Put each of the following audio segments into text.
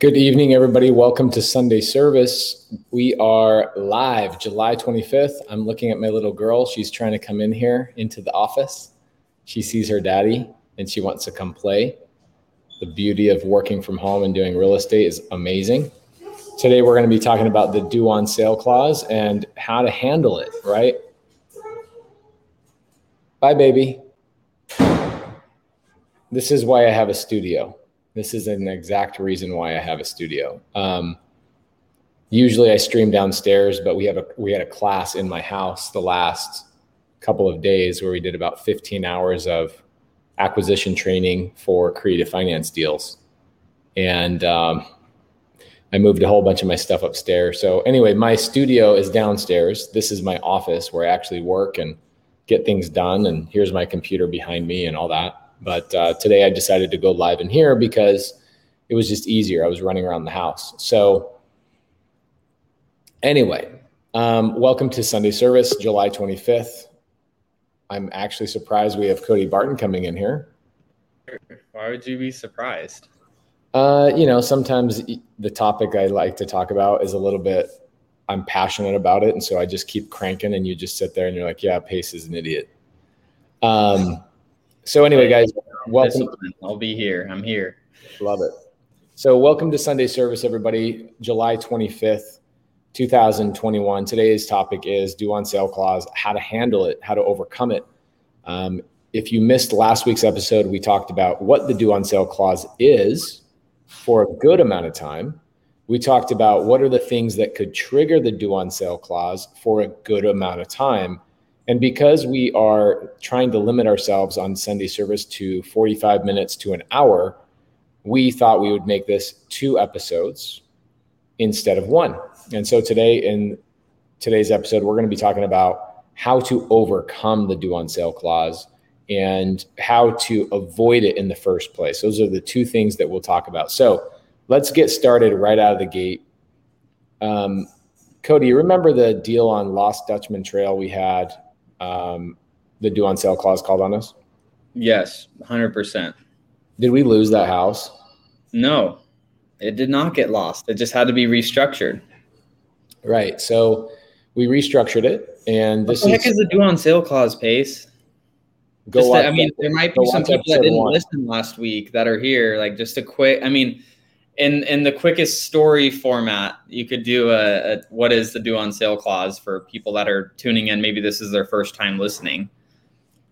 Good evening, everybody. Welcome to Sunday service. We are live July 25th. I'm looking at my little girl. She's trying to come in here into the office. She sees her daddy and she wants to come play. The beauty of working from home and doing real estate is amazing. Today, we're going to be talking about the due on sale clause and how to handle it, right? Bye, baby. This is why I have a studio this is an exact reason why I have a studio. Um, usually I stream downstairs, but we have a we had a class in my house the last couple of days where we did about 15 hours of acquisition training for creative finance deals, and um, I moved a whole bunch of my stuff upstairs. So anyway, my studio is downstairs. This is my office where I actually work and get things done. And here's my computer behind me and all that. But uh, today I decided to go live in here because it was just easier. I was running around the house. So, anyway, um, welcome to Sunday service, July 25th. I'm actually surprised we have Cody Barton coming in here. Why would you be surprised? Uh, you know, sometimes the topic I like to talk about is a little bit, I'm passionate about it. And so I just keep cranking, and you just sit there and you're like, yeah, Pace is an idiot. Um, so anyway, guys, welcome. I'll be here. I'm here. Love it. So welcome to Sunday service, everybody. July 25th, 2021. Today's topic is due on sale clause, how to handle it, how to overcome it. Um, if you missed last week's episode, we talked about what the due on sale clause is for a good amount of time. We talked about what are the things that could trigger the due on sale clause for a good amount of time. And because we are trying to limit ourselves on Sunday service to 45 minutes to an hour, we thought we would make this two episodes instead of one. And so today, in today's episode, we're going to be talking about how to overcome the due on sale clause and how to avoid it in the first place. Those are the two things that we'll talk about. So let's get started right out of the gate. Um, Cody, you remember the deal on Lost Dutchman Trail we had um, the due on sale clause called on us? Yes, 100%. Did we lose that house? No, it did not get lost. It just had to be restructured. Right. So we restructured it. And this what the heck is, is the due on sale clause, Pace? Go to, I mean, there might be some people that didn't one. listen last week that are here. Like just a quick, I mean, in in the quickest story format, you could do a, a, what is the due on sale clause for people that are tuning in. Maybe this is their first time listening.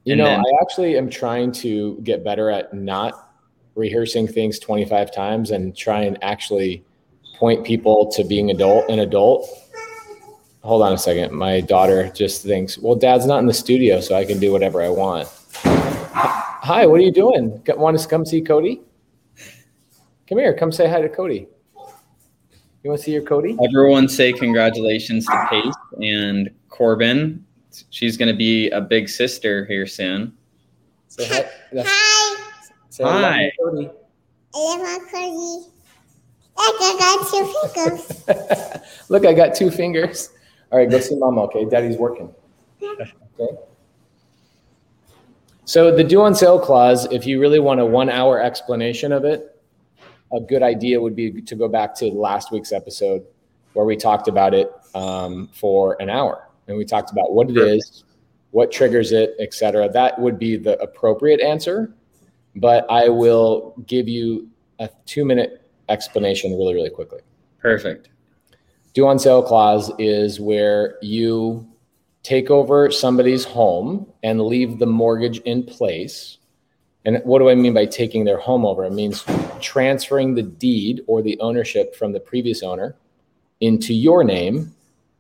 You and know, then, I actually am trying to get better at not rehearsing things 25 times and try and actually point people to being adult an adult. Hold on a second. My daughter just thinks, well, dad's not in the studio, so I can do whatever I want. Hi, what are you doing? Want to come see Cody? Come here. Come say hi to Cody. You want to see your Cody? Everyone say congratulations to Pace and Corbin. She's going to be a big sister here soon. Say hi. Hi. Say hi. Cody. I love Cody. Look, I got two fingers. Look, I got two fingers. All right, go see mama, okay? Daddy's working. Okay. So the due on sale clause, if you really want a one hour explanation of it, a good idea would be to go back to last week's episode where we talked about it um, for an hour. And we talked about what it is what triggers it etc that would be the appropriate answer but i will give you a two minute explanation really really quickly. Perfect. Due on sale clause is where you take over somebody's home and leave the mortgage in place. And what do I mean by taking their home over? It means transferring the deed or the ownership from the previous owner into your name,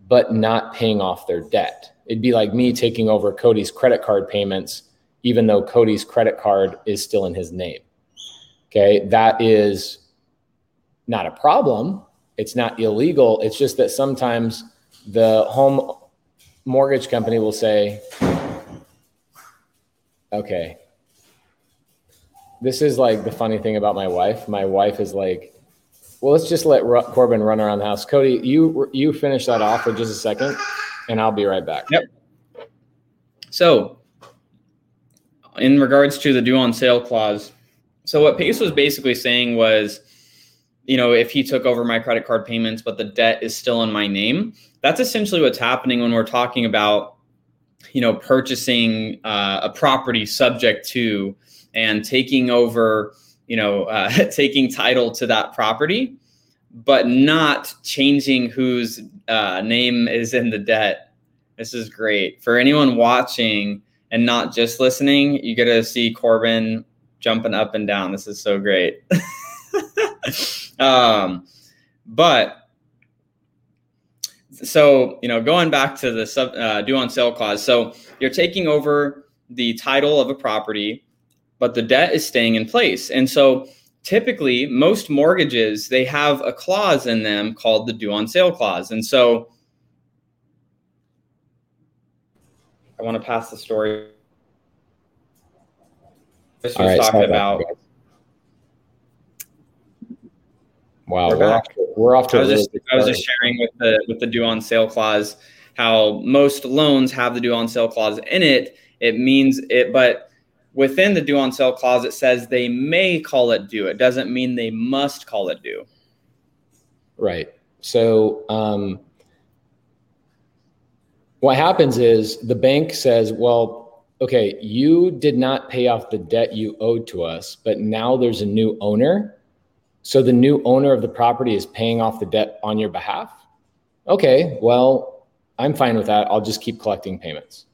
but not paying off their debt. It'd be like me taking over Cody's credit card payments, even though Cody's credit card is still in his name. Okay, that is not a problem. It's not illegal. It's just that sometimes the home mortgage company will say, okay, this is like the funny thing about my wife. My wife is like, well, let's just let Ru- Corbin run around the house. Cody, you you finish that off for just a second, and I'll be right back. Yep. So, in regards to the due on sale clause, so what Pace was basically saying was, you know, if he took over my credit card payments, but the debt is still in my name. That's essentially what's happening when we're talking about, you know, purchasing uh, a property subject to and taking over, you know, uh, taking title to that property, but not changing whose uh, name is in the debt. This is great for anyone watching and not just listening. You get to see Corbin jumping up and down. This is so great. um, but so you know, going back to the sub, uh, due on sale clause. So you're taking over the title of a property, but the debt is staying in place, and so typically most mortgages they have a clause in them called the due on sale clause, and so. I want to pass the story. This was right, talking about. Wow, we're, we're off, to, we're off to. I was, just, I was just sharing with the with the due on sale clause how most loans have the due on sale clause in it. It means it, but within the due on sale clause, it says they may call it due. It doesn't mean they must call it due. Right. So um, what happens is the bank says, well, okay, you did not pay off the debt you owed to us, but now there's a new owner so the new owner of the property is paying off the debt on your behalf? Okay, well, I'm fine with that. I'll just keep collecting payments.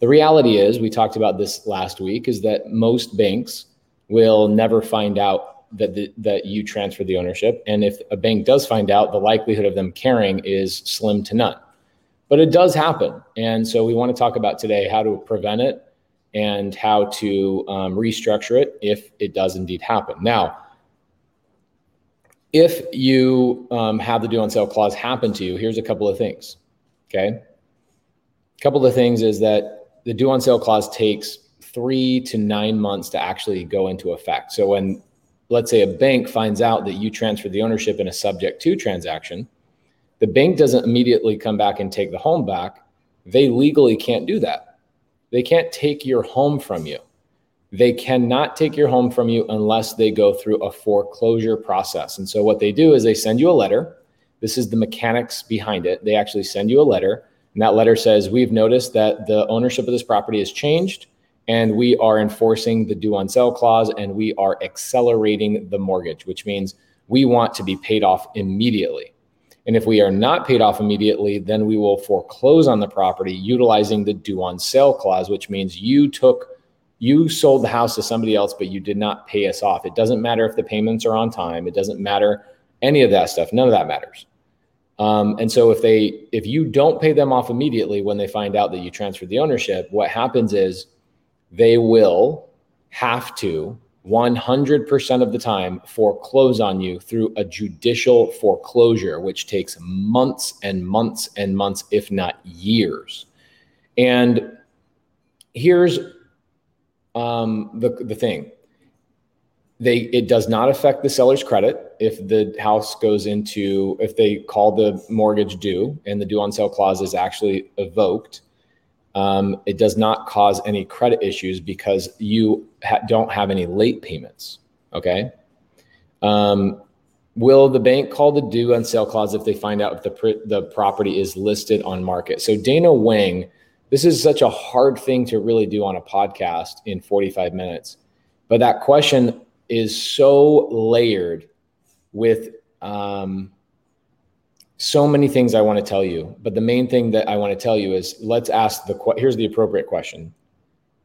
The reality is, we talked about this last week, is that most banks will never find out that the, that you transfer the ownership, and if a bank does find out, the likelihood of them caring is slim to none. But it does happen, and so we want to talk about today how to prevent it and how to um, restructure it if it does indeed happen. Now, if you um, have the due on sale clause happen to you, here's a couple of things. Okay. A couple of things is that the due on sale clause takes three to nine months to actually go into effect. So when, let's say, a bank finds out that you transferred the ownership in a subject to transaction, the bank doesn't immediately come back and take the home back. They legally can't do that. They can't take your home from you. They cannot take your home from you unless they go through a foreclosure process. And so what they do is they send you a letter. This is the mechanics behind it. They actually send you a letter, and that letter says, We've noticed that the ownership of this property has changed, and we are enforcing the due on sale clause, and we are accelerating the mortgage, which means we want to be paid off immediately. And if we are not paid off immediately, then we will foreclose on the property utilizing the due on sale clause, which means you took you sold the house to somebody else, but you did not pay us off. It doesn't matter if the payments are on time. It doesn't matter any of that stuff. None of that matters. Um, and so if they if you don't pay them off immediately when they find out that you transferred the ownership, what happens is they will have to 100% of the time foreclose on you through a judicial foreclosure, which takes months and months and months, if not years. And here's um, the the thing. They it does not affect the seller's credit if the house goes into if they call the mortgage due and the due on sale clause is actually evoked. Um, it does not cause any credit issues because you ha- don't have any late payments. Okay. Um, will the bank call the due on sale clause if they find out if the pr- the property is listed on market? So Dana Wang this is such a hard thing to really do on a podcast in 45 minutes. But that question is so layered with um, so many things I want to tell you. But the main thing that I want to tell you is let's ask the here's the appropriate question.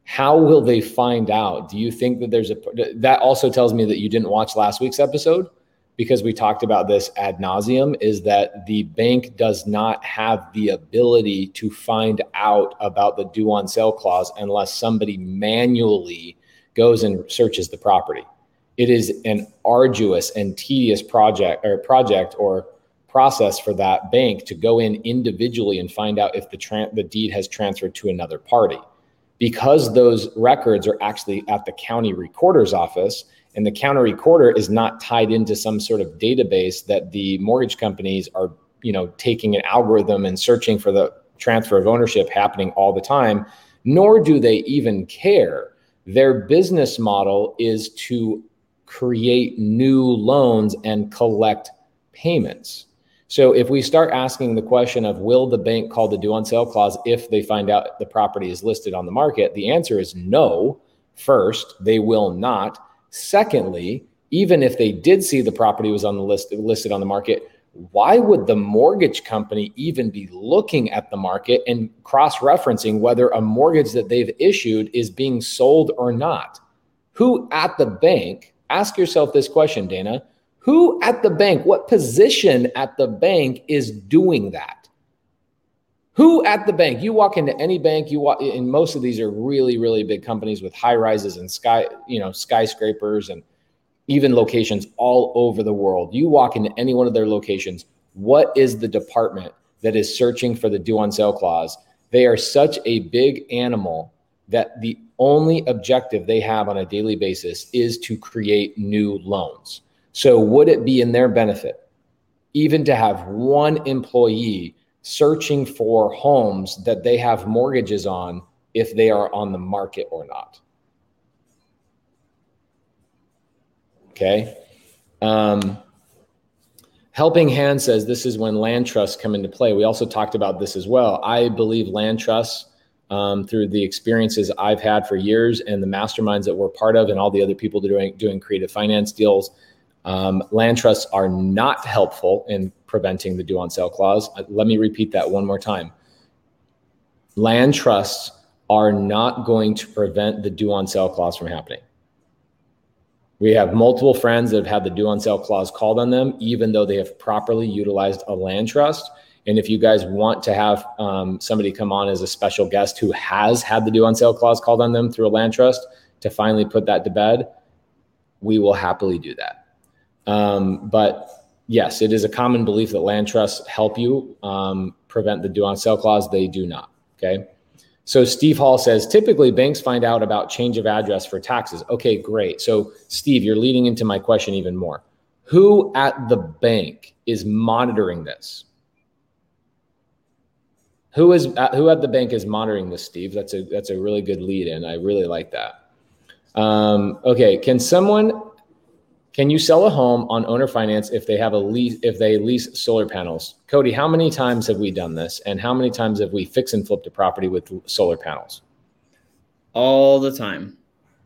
How will they find out? Do you think that there's a that also tells me that you didn't watch last week's episode? because we talked about this ad nauseum, is that the bank does not have the ability to find out about the due on sale clause unless somebody manually goes and searches the property. It is an arduous and tedious project or project or process for that bank to go in individually and find out if the tra- the deed has transferred to another party. Because those records are actually at the county recorder's office and the county recorder is not tied into some sort of database that the mortgage companies are you know taking an algorithm and searching for the transfer of ownership happening all the time nor do they even care their business model is to create new loans and collect payments. So if we start asking the question of will the bank call the due on sale clause if they find out the property is listed on the market, the answer is no. First, they will not. Secondly, even if they did see the property was on the list listed on the market, why would the mortgage company even be looking at the market and cross referencing whether a mortgage that they've issued is being sold or not? Who at the bank, ask yourself this question, Dana, who at the bank, what position at the bank is doing that? Who at the bank? You walk into any bank, you walk, and most of these are really, really big companies with high rises and sky, you know, skyscrapers and even locations all over the world. You walk into any one of their locations, what is the department that is searching for the due on sale clause? They are such a big animal that the only objective they have on a daily basis is to create new loans. So, would it be in their benefit even to have one employee searching for homes that they have mortgages on if they are on the market or not? Okay. Um, Helping Hand says this is when land trusts come into play. We also talked about this as well. I believe land trusts, um, through the experiences I've had for years and the masterminds that we're part of, and all the other people doing doing creative finance deals, um, land trusts are not helpful in preventing the due on sale clause. Uh, let me repeat that one more time. Land trusts are not going to prevent the due on sale clause from happening. We have multiple friends that have had the due on sale clause called on them, even though they have properly utilized a land trust. And if you guys want to have um, somebody come on as a special guest who has had the due on sale clause called on them through a land trust to finally put that to bed, we will happily do that. Um, but yes, it is a common belief that land trusts help you um, prevent the due on sale clause. They do not. Okay. So Steve Hall says typically banks find out about change of address for taxes. Okay, great. So Steve, you're leading into my question even more. Who at the bank is monitoring this? Who is uh, who at the bank is monitoring this, Steve? That's a that's a really good lead in. I really like that. Um, okay, can someone can you sell a home on owner finance if they have a lease if they lease solar panels? Cody, how many times have we done this and how many times have we fix and flipped a property with solar panels? All the time.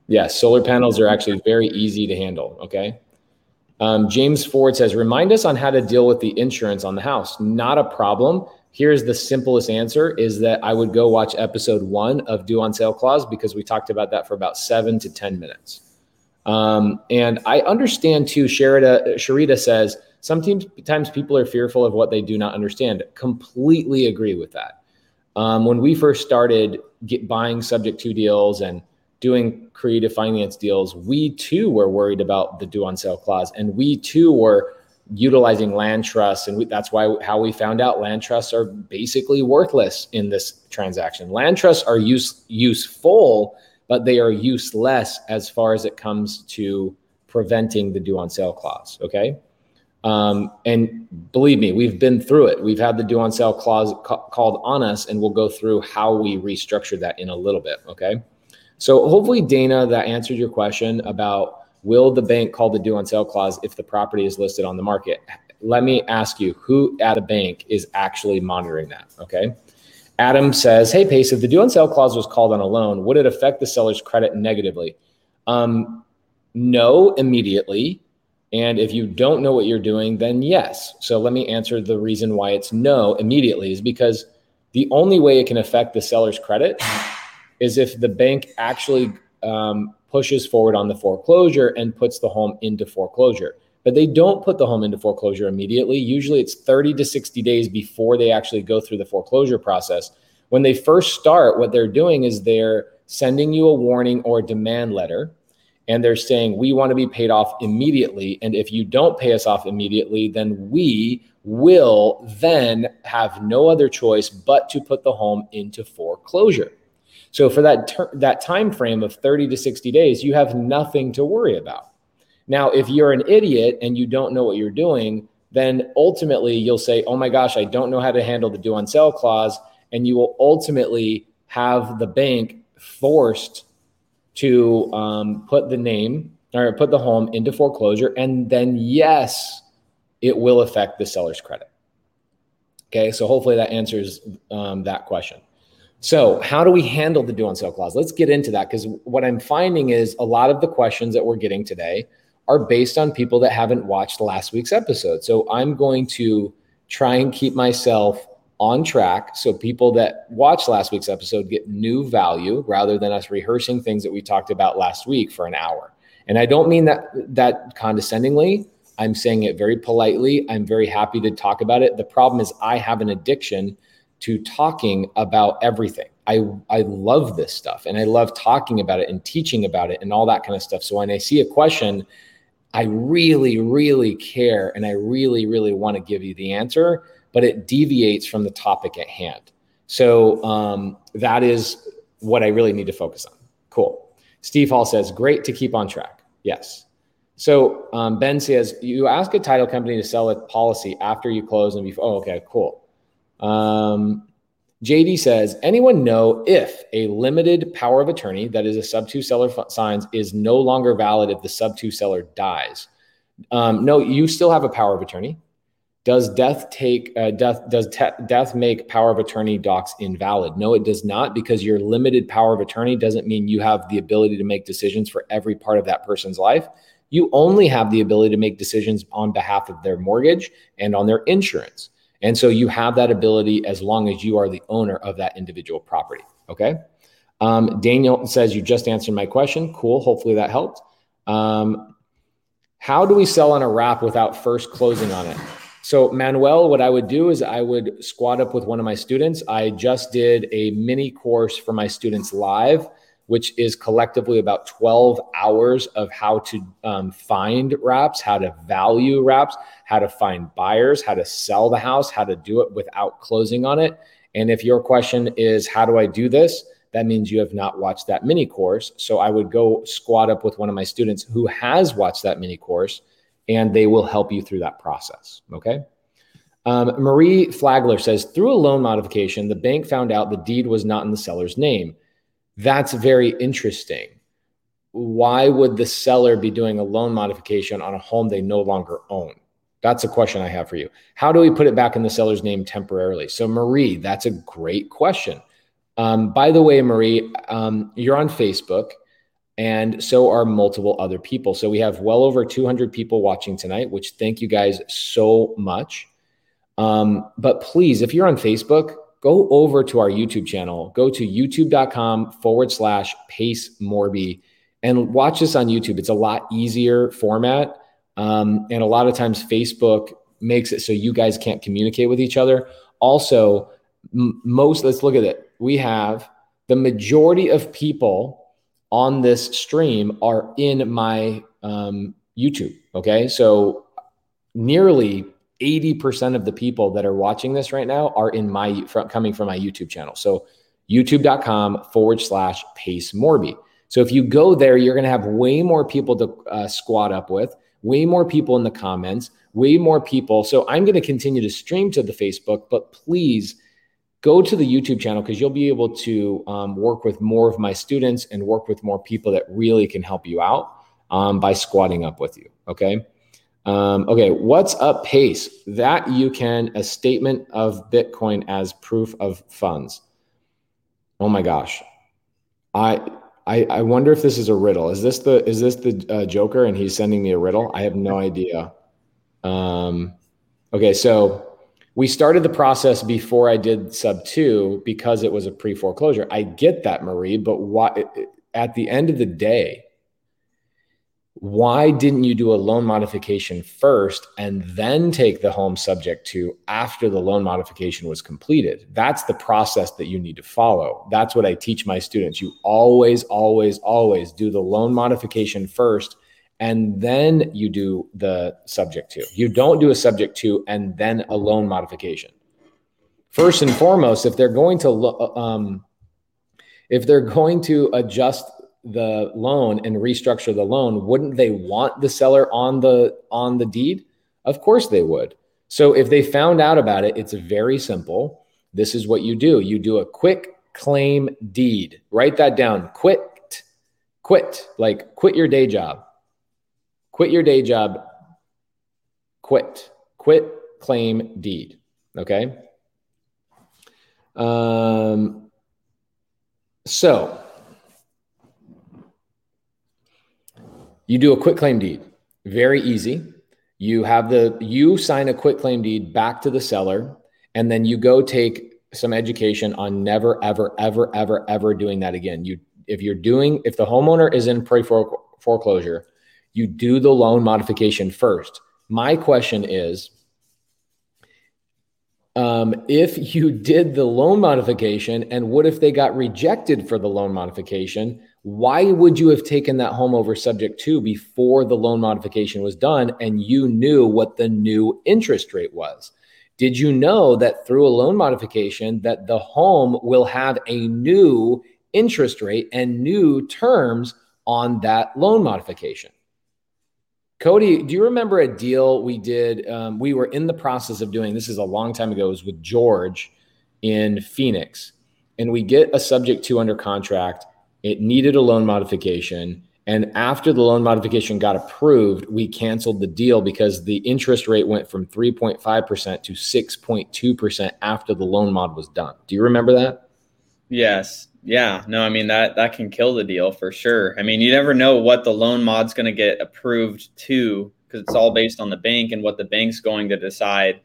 Yes, solar panels are actually very easy to handle, okay? Um, James Ford says, remind us on how to deal with the insurance on the house. Not a problem. Here's the simplest answer is that I would go watch episode one of due on sale clause because we talked about that for about seven to 10 minutes. Um, and I understand too, Sharita, Sharita says, sometimes people are fearful of what they do not understand. Completely agree with that. Um, when we first started get, buying subject to deals and doing creative finance deals, we too were worried about the due on sale clause, and we too were utilizing land trusts, and we, that's why how we found out land trusts are basically worthless in this transaction. Land trusts are use, useful but they are useless as far as it comes to preventing the due on sale clause. Okay. Um, and believe me, we've been through it. We've had the due on sale clause ca- called on us, and we'll go through how we restructure that in a little bit. Okay. So hopefully, Dana, that answered your question about will the bank call the due on sale clause if the property is listed on the market? Let me ask you who at a bank is actually monitoring that? Okay. Adam says, Hey, Pace, if the due on sale clause was called on a loan, would it affect the seller's credit negatively? Um, no, immediately. And if you don't know what you're doing, then yes. So let me answer the reason why it's no immediately is because the only way it can affect the seller's credit is if the bank actually um, pushes forward on the foreclosure and puts the home into foreclosure but they don't put the home into foreclosure immediately. Usually it's 30 to 60 days before they actually go through the foreclosure process. When they first start, what they're doing is they're sending you a warning or a demand letter and they're saying we want to be paid off immediately and if you don't pay us off immediately then we will then have no other choice but to put the home into foreclosure so for that ter- that time frame of 30 to 60 days you have nothing to worry about now, if you're an idiot and you don't know what you're doing, then ultimately you'll say, oh my gosh, I don't know how to handle the due on sale clause. And you will ultimately have the bank forced to um, put the name or put the home into foreclosure, and then yes, it will affect the seller's credit. Okay, so hopefully that answers um, that question. So, how due we handle the do on sale clause? Let's get into that because what I'm finding is a lot of the questions that we're getting today are based on people that haven't watched last week's episode. So, I'm going to try and keep myself on track so people that watch last week's episode get new value rather than us rehearsing things that we talked about last week for an hour. And I don't mean that that condescendingly. I'm saying it very politely. I'm very happy to talk about it. The problem is I have an addiction to talking about everything. I I love this stuff and I love talking about it and teaching about it and all that kind of stuff. So when I see a question, I really really care and I really really want to give you the answer but it deviates from the topic at hand. So um, that is what I really need to focus on. Cool. Steve Hall says, great to keep on track. Yes. So um, Ben says, you ask a title company to sell a policy after you close and before. Oh, okay, cool. Um, JD says, anyone know if a limited power of attorney that is a sub two seller f- signs is no longer valid if the sub two seller dies? Um, no, you still have a power of attorney. Does death take uh, death does te- death make power of attorney docs invalid? No, it does not because your limited power of attorney doesn't mean you have the ability to make decisions for every part of that person's life. You only have the ability to make decisions on behalf of their mortgage and on their insurance. And so you have that ability as long as you are the owner of that individual property. Okay. Um, Daniel says, You just answered my question. Cool. Hopefully that helped. Um, how do we sell on a wrap without first closing on it? So, Manuel, what I would do is I would squad up with one of my students. I just did a mini course for my students live, which is collectively about 12 hours of how to um, find wraps, how to value wraps, how to find buyers, how to sell the house, how to do it without closing on it. And if your question is, how do I do this? That means you have not watched that mini course. So I would go squad up with one of my students who has watched that mini course and they will help you through that process. Okay. Um, Marie Flagler says through a loan modification, the bank found out the deed was not in the seller's name. That's very interesting. Why would the seller be doing a loan modification on a home they no longer own? That's a question I have for you. How do we put it back in the seller's name temporarily? So, Marie, that's a great question. Um, by the way, Marie, um, you're on Facebook and so are multiple other people. So we have well over 200 people watching tonight, which thank you guys so much. Um, but please, if you're on Facebook, go over to our YouTube channel. Go to youtube.com forward slash pace morby and watch this on YouTube. It's a lot easier format. Um, and a lot of times Facebook makes it so you guys can't communicate with each other. Also, m- most, let's look at it. We have the majority of people on this stream are in my um, YouTube. Okay. So nearly 80% of the people that are watching this right now are in my coming from my YouTube channel. So youtube.com forward slash pace morby. So if you go there, you're going to have way more people to uh, squad up with, way more people in the comments, way more people. So I'm going to continue to stream to the Facebook, but please go to the YouTube channel because you'll be able to um, work with more of my students and work with more people that really can help you out um, by squadding up with you. Okay. Um, okay. What's up, Pace? That you can a statement of Bitcoin as proof of funds. Oh my gosh. I, I, I wonder if this is a riddle. Is this the is this the uh, Joker and he's sending me a riddle? I have no idea. Um, okay, so we started the process before I did sub two because it was a pre foreclosure. I get that, Marie, but why, at the end of the day, why didn't you do a loan modification first and then take the home subject to after the loan modification was completed? That's the process that you need to follow. That's what I teach my students. You always, always, always do the loan modification first and then you do the subject to. You don't do a subject to and then a loan modification. First and foremost, if they're going to um, if they're going to adjust the loan and restructure the loan, wouldn't they want the seller on the on the deed? Of course they would. So if they found out about it, it's very simple. This is what you do. You do a quick claim deed. Write that down. Quit. Quit. Like quit your day job quit your day job. Quit. Quit claim deed. Okay. Um, so you do a quit claim deed. Very easy. You have the you sign a quit claim deed back to the seller, and then you go take some education on never, ever, ever, ever, ever doing that again. You if you're doing if the homeowner is in pre foreclosure, you do the loan modification first. My question is um, if you did the loan modification and what if they got rejected for the loan modification why would you have taken that home over subject to before the loan modification was done and you knew what the new interest rate was did you know that through a loan modification that the home will have a new interest rate and new terms on that loan modification Cody, do you remember a deal we did? Um, we were in the process of doing this is a long time ago. It was with George in Phoenix, and we get a subject to under contract. It needed a loan modification, and after the loan modification got approved, we canceled the deal because the interest rate went from 3.5% to 6.2% after the loan mod was done. Do you remember that? Yes. Yeah, no, I mean that that can kill the deal for sure. I mean, you never know what the loan mod's going to get approved to because it's all based on the bank and what the bank's going to decide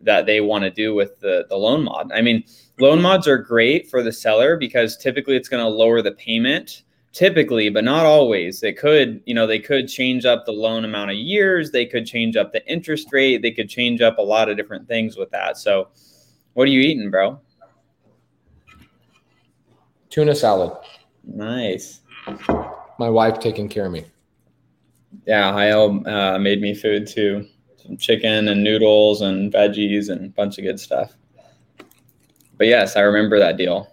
that they want to do with the the loan mod. I mean, loan mods are great for the seller because typically it's going to lower the payment typically but not always they could you know they could change up the loan amount of years they could change up the interest rate they could change up a lot of different things with that so what are you eating bro Tuna salad. Nice. My wife taking care of me. Yeah, Hael uh, made me food too. Some chicken and noodles and veggies and a bunch of good stuff. But yes, I remember that deal.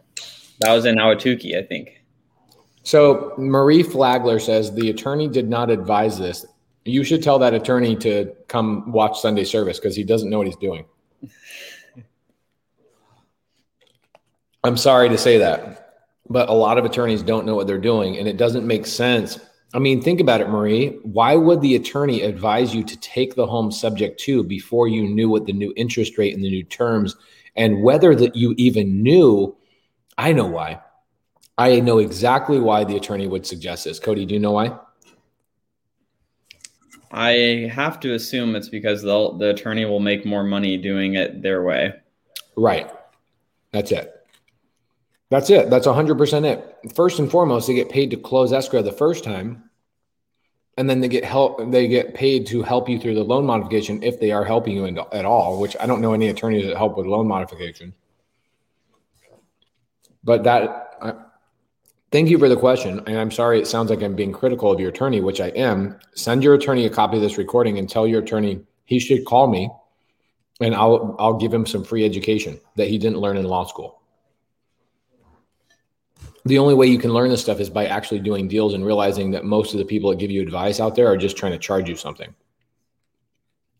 That was in Ahwatukee, I think. So Marie Flagler says the attorney did not advise this. You should tell that attorney to come watch Sunday service because he doesn't know what he's doing. I'm sorry to say that but a lot of attorneys don't know what they're doing and it doesn't make sense i mean think about it marie why would the attorney advise you to take the home subject to before you knew what the new interest rate and the new terms and whether that you even knew i know why i know exactly why the attorney would suggest this cody do you know why i have to assume it's because the, the attorney will make more money doing it their way right that's it that's it. That's 100% it. First and foremost, they get paid to close escrow the first time. And then they get help. They get paid to help you through the loan modification if they are helping you at all. Which I don't know any attorneys that help with loan modification. But that, uh, thank you for the question. And I'm sorry it sounds like I'm being critical of your attorney, which I am. Send your attorney a copy of this recording and tell your attorney he should call me, and I'll I'll give him some free education that he didn't learn in law school the only way you can learn this stuff is by actually doing deals and realizing that most of the people that give you advice out there are just trying to charge you something.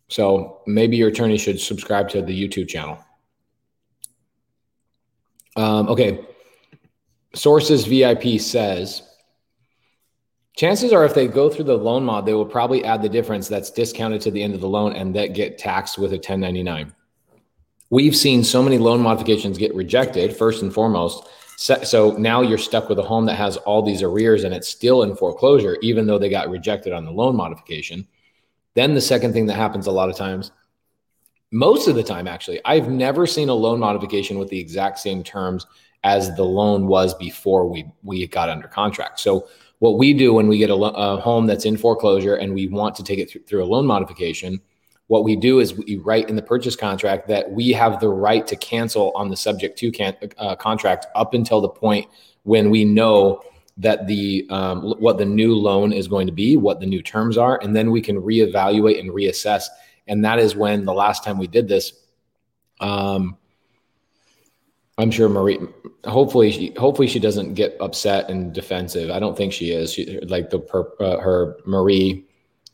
So maybe your attorney should subscribe to the YouTube channel. Um, okay. Sources VIP says chances are if they go through the loan mod, they will probably add the difference that's discounted to the end of the loan and that get taxed with a 1099. We've seen so many loan modifications get rejected, first and foremost so now you're stuck with a home that has all these arrears and it's still in foreclosure, even though they got rejected on the loan modification. Then the second thing that happens a lot of times, most of the time, actually, I've never seen a loan modification with the exact same terms as the loan was before we we got under contract. So what we do when we get a, a home that's in foreclosure and we want to take it th- through a loan modification what we do is we write in the purchase contract that we have the right to cancel on the subject to can, uh, contract up until the point when we know that the um, what the new loan is going to be, what the new terms are, and then we can reevaluate and reassess. And that is when the last time we did this, um, I'm sure Marie. Hopefully, she hopefully she doesn't get upset and defensive. I don't think she is. She, like the per, uh, her Marie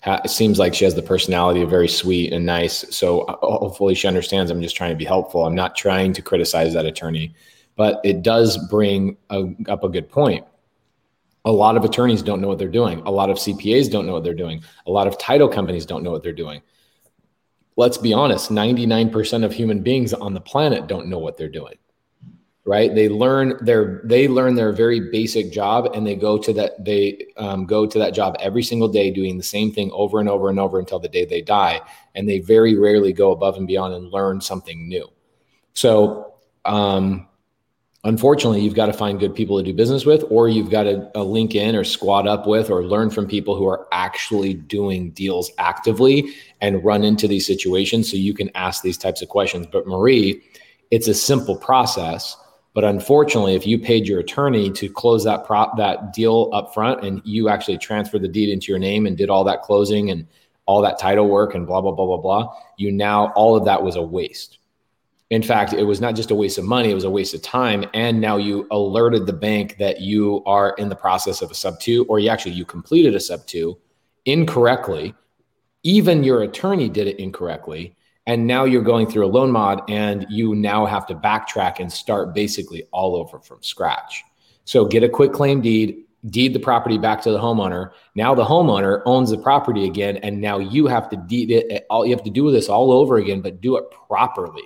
it seems like she has the personality of very sweet and nice. So uh, hopefully she understands I'm just trying to be helpful. I'm not trying to criticize that attorney, but it does bring a, up a good point. A lot of attorneys don't know what they're doing. A lot of CPAs don't know what they're doing. A lot of title companies don't know what they're doing. Let's be honest 99% of human beings on the planet don't know what they're doing right? They learn their they learn their very basic job and they go to that they um, go to that job every single day doing the same thing over and over and over until the day they die. And they very rarely go above and beyond and learn something new. So um, unfortunately you've got to find good people to do business with or you've got to uh, link in or squad up with or learn from people who are actually doing deals actively and run into these situations so you can ask these types of questions. But marie it's a simple process but unfortunately, if you paid your attorney to close that prop that deal up front and you actually transferred the deed into your name and did all that closing and all that title work and blah blah blah blah blah, you now all of that was a waste. In fact, it was not just a waste of money, it was a waste of time. And now you alerted the bank that you are in the process of a sub two, or you actually you completed a sub two incorrectly. Even your attorney did it incorrectly and now you're going through a loan mod and you now have to backtrack and start basically all over from scratch. So get a quick claim deed, deed the property back to the homeowner. Now the homeowner owns the property again, and now you have to deed it. All you have to do this all over again, but do it properly.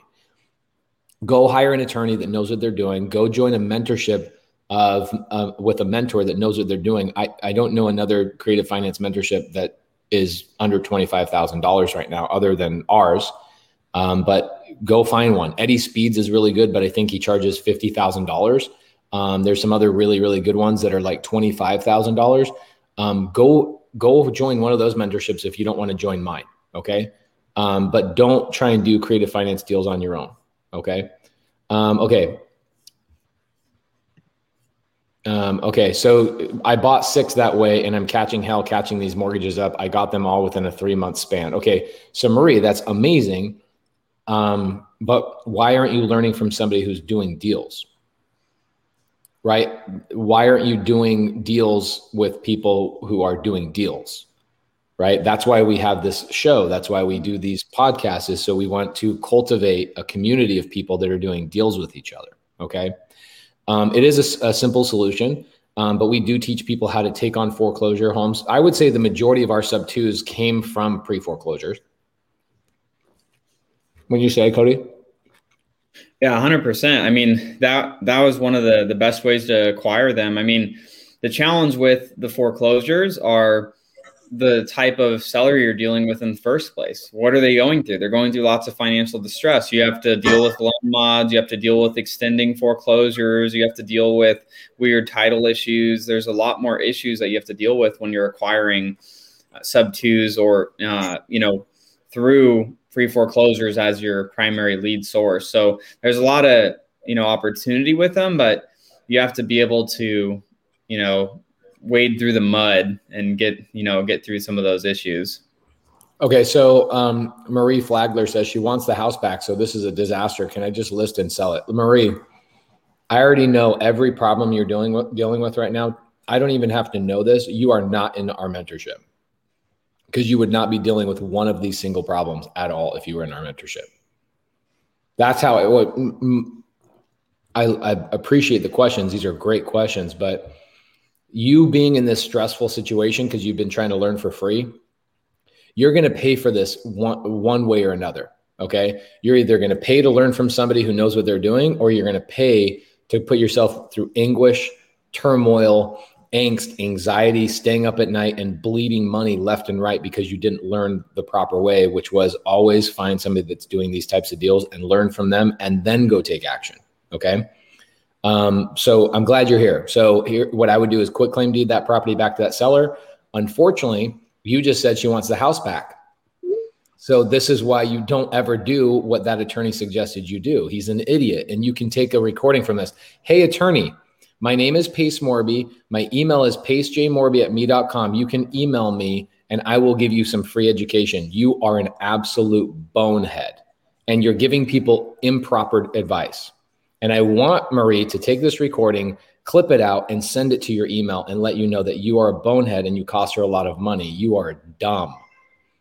Go hire an attorney that knows what they're doing. Go join a mentorship of uh, with a mentor that knows what they're doing. I, I don't know another creative finance mentorship that is under twenty five thousand dollars right now, other than ours. Um, but go find one. Eddie Speeds is really good, but I think he charges fifty thousand um, dollars. There's some other really really good ones that are like twenty five thousand um, dollars. Go go join one of those mentorships if you don't want to join mine. Okay, um, but don't try and do creative finance deals on your own. Okay, um, okay. Um, okay, so I bought six that way, and I'm catching hell catching these mortgages up. I got them all within a three month span. Okay, so Marie, that's amazing um, but why aren't you learning from somebody who's doing deals? Right? Why aren't you doing deals with people who are doing deals? Right? That's why we have this show. That's why we do these podcasts, is so we want to cultivate a community of people that are doing deals with each other. Okay. Um, it is a, a simple solution. Um, but we do teach people how to take on foreclosure homes. I would say the majority of our sub twos came from pre foreclosures when you say, Cody? Yeah, hundred percent. I mean that that was one of the the best ways to acquire them. I mean, the challenge with the foreclosures are the type of seller you're dealing with in the first place. What are they going through? They're going through lots of financial distress. You have to deal with loan mods. You have to deal with extending foreclosures. You have to deal with weird title issues. There's a lot more issues that you have to deal with when you're acquiring uh, sub twos or uh, you know through pre foreclosures as your primary lead source. So there's a lot of, you know, opportunity with them, but you have to be able to, you know, wade through the mud and get, you know, get through some of those issues. Okay, so um, Marie Flagler says she wants the house back. So this is a disaster. Can I just list and sell it? Marie, I already know every problem you're dealing with dealing with right now. I don't even have to know this. You are not in our mentorship because you would not be dealing with one of these single problems at all if you were in our mentorship. That's how it would. I, I appreciate the questions. These are great questions, but you being in this stressful situation because you've been trying to learn for free, you're going to pay for this one, one way or another. Okay. You're either going to pay to learn from somebody who knows what they're doing, or you're going to pay to put yourself through anguish, turmoil, angst, anxiety, staying up at night, and bleeding money left and right because you didn't learn the proper way, which was always find somebody that's doing these types of deals and learn from them and then go take action. Okay. Um, so I'm glad you're here. So here, what I would do is quit claim deed that property back to that seller. Unfortunately, you just said she wants the house back. So this is why you don't ever do what that attorney suggested you do. He's an idiot. And you can take a recording from this. Hey, attorney, my name is Pace Morby. My email is pacejmorby at me.com. You can email me and I will give you some free education. You are an absolute bonehead and you're giving people improper advice. And I want Marie to take this recording, clip it out, and send it to your email and let you know that you are a bonehead and you cost her a lot of money. You are dumb.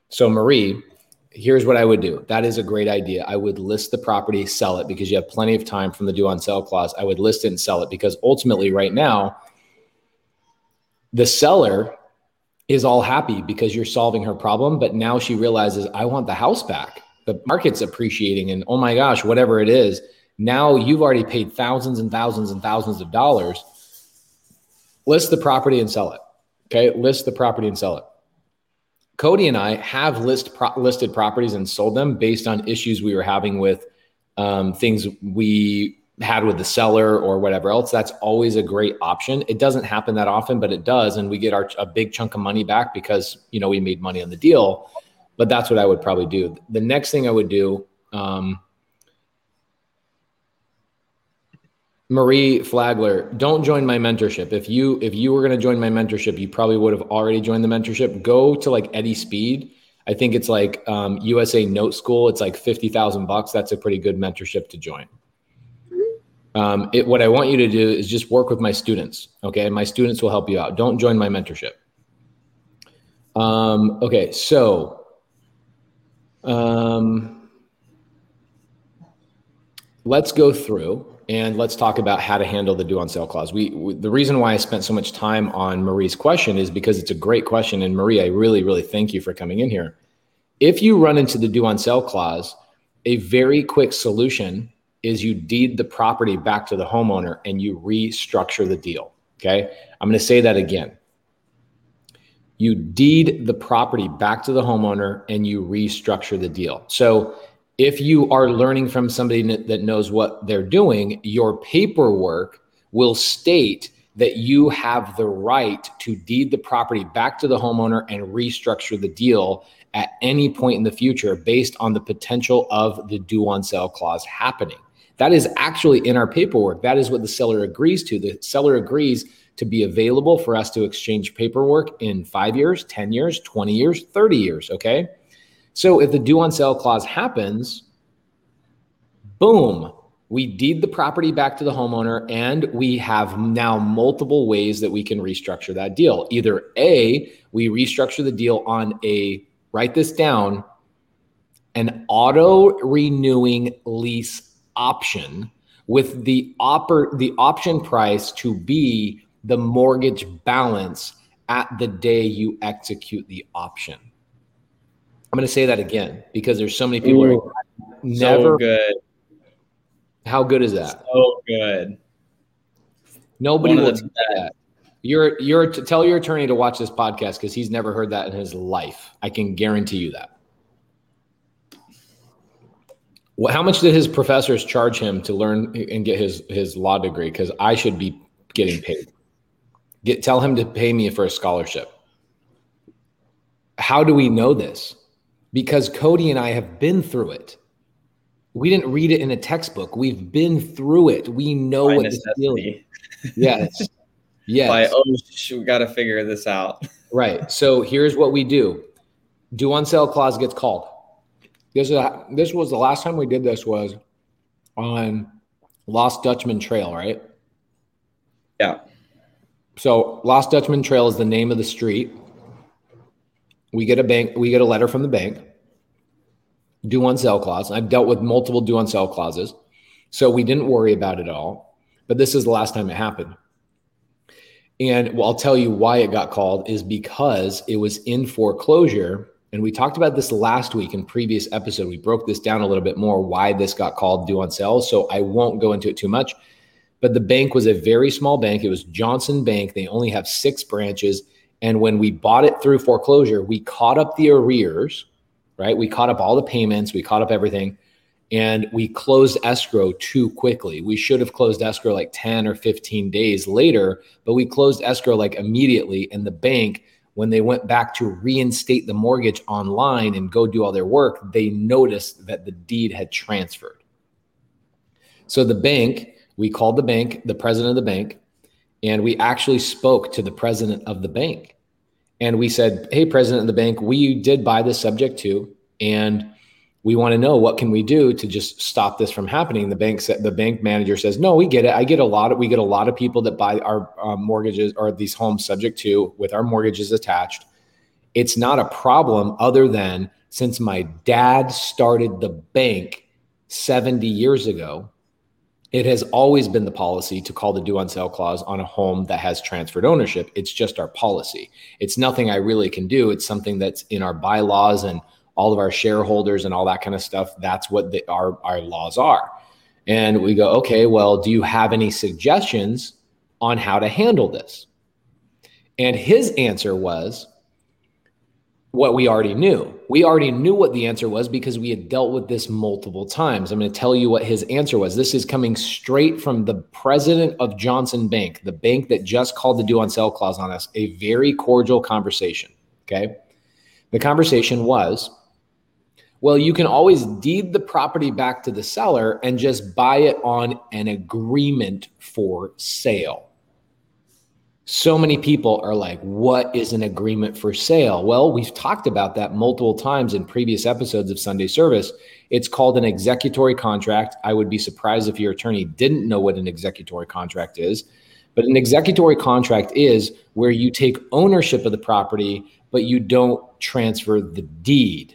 So, Marie, here's what I would do. That is a great idea. I would list the property, sell it because you have plenty of time from the due on sale clause. I would list it and sell it because ultimately, right now, The seller is all happy because you're solving her problem, but now she realizes I want the house back. The market's appreciating, and oh my gosh, whatever it is, now you've already paid thousands and thousands and thousands of dollars. List the property and sell it. Okay, list the property and sell it. Cody and I have list pro- listed properties and sold them based on issues we were having with um, things we had with the seller or whatever else. That's always a great option. It doesn't happen that often, but it does, and we get our a big chunk of money back because you know we made money on the deal. But that's what I would probably do. The next thing I would do. Um, Marie Flagler, don't join my mentorship. If you if you were going to join my mentorship, you probably would have already joined the mentorship. Go to like Eddie Speed. I think it's like um, USA Note School. It's like fifty thousand bucks. That's a pretty good mentorship to join. Um, it, what I want you to do is just work with my students. Okay, my students will help you out. Don't join my mentorship. Um, okay, so um, let's go through and let's talk about how to handle the due on sale clause. We, we, the reason why I spent so much time on Marie's question is because it's a great question, and Marie, I really really thank you for coming in here. If you run into the due on sale clause, a very quick solution is you deed the property back to the homeowner and you restructure the deal. Okay, I'm going to say that again. You deed the property back to the homeowner and you restructure the deal. So if you are learning from somebody that knows what they're doing, your paperwork will state that you have the right to deed the property back to the homeowner and restructure the deal at any point in the future based on the potential of the due on sale clause happening. That is actually in our paperwork. That is what the seller agrees to. The seller agrees to be available for us to exchange paperwork in five years, 10 years, 20 years, 30 years. Okay. So if the due on sale clause happens, boom, we deed the property back to the homeowner and we have now multiple ways that we can restructure that deal. Either A, we restructure the deal on a, write this down, an auto renewing lease option with the oper- the option price to be the mortgage balance at the day you execute the option. I'm going to say that again because there's so many people Ooh, never so good. How good is that? So good. Nobody will do that. You're you're tell your attorney to watch this podcast because he's never heard that in his life. I can guarantee you that. Well, how much did his professors charge him to learn and get his his law degree? Because I should be getting paid. Get tell him to pay me for a scholarship. How do we know this? Because Cody and I have been through it. We didn't read it in a textbook. We've been through it. We know By what this feeling. Yes. yes. By oh, we got to figure this out. right. So here's what we do: Due on sale clause gets called. This is a, this was the last time we did this was on Lost Dutchman Trail, right? Yeah. So Lost Dutchman Trail is the name of the street we get a bank, we get a letter from the bank, due on sale clause. I've dealt with multiple due on sale clauses. So we didn't worry about it all. But this is the last time it happened. And well, I'll tell you why it got called is because it was in foreclosure. And we talked about this last week in previous episode. We broke this down a little bit more why this got called due on sale. So I won't go into it too much. But the bank was a very small bank. It was Johnson Bank. They only have six branches. And when we bought it through foreclosure, we caught up the arrears, right? We caught up all the payments, we caught up everything, and we closed escrow too quickly. We should have closed escrow like 10 or 15 days later, but we closed escrow like immediately. And the bank, when they went back to reinstate the mortgage online and go do all their work, they noticed that the deed had transferred. So the bank, we called the bank, the president of the bank, and we actually spoke to the president of the bank and we said, "Hey, president of the bank, we did buy this subject to, and we want to know what can we do to just stop this from happening." The bank said, the bank manager says, "No, we get it. I get a lot of we get a lot of people that buy our uh, mortgages or these homes subject to with our mortgages attached. It's not a problem other than since my dad started the bank 70 years ago." It has always been the policy to call the due on sale clause on a home that has transferred ownership. It's just our policy. It's nothing I really can do. It's something that's in our bylaws and all of our shareholders and all that kind of stuff. That's what the, our, our laws are. And we go, okay, well, do you have any suggestions on how to handle this? And his answer was what we already knew. We already knew what the answer was because we had dealt with this multiple times. I'm going to tell you what his answer was. This is coming straight from the president of Johnson Bank, the bank that just called the due on sale clause on us, a very cordial conversation. Okay. The conversation was well, you can always deed the property back to the seller and just buy it on an agreement for sale. So many people are like, what is an agreement for sale? Well, we've talked about that multiple times in previous episodes of Sunday service. It's called an executory contract. I would be surprised if your attorney didn't know what an executory contract is. But an executory contract is where you take ownership of the property, but you don't transfer the deed.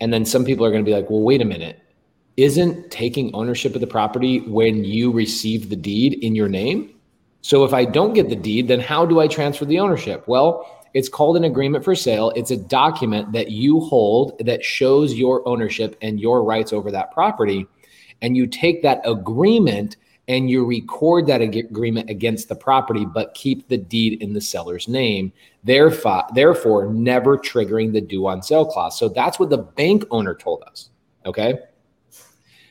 And then some people are going to be like, well, wait a minute. Isn't taking ownership of the property when you receive the deed in your name? So if I don't get the deed, then how do I transfer the ownership? Well, it's called an agreement for sale. It's a document that you hold that shows your ownership and your rights over that property. And you take that agreement and you record that agreement against the property, but keep the deed in the seller's name, therefore, therefore never triggering the due on sale clause. So that's what the bank owner told us. Okay.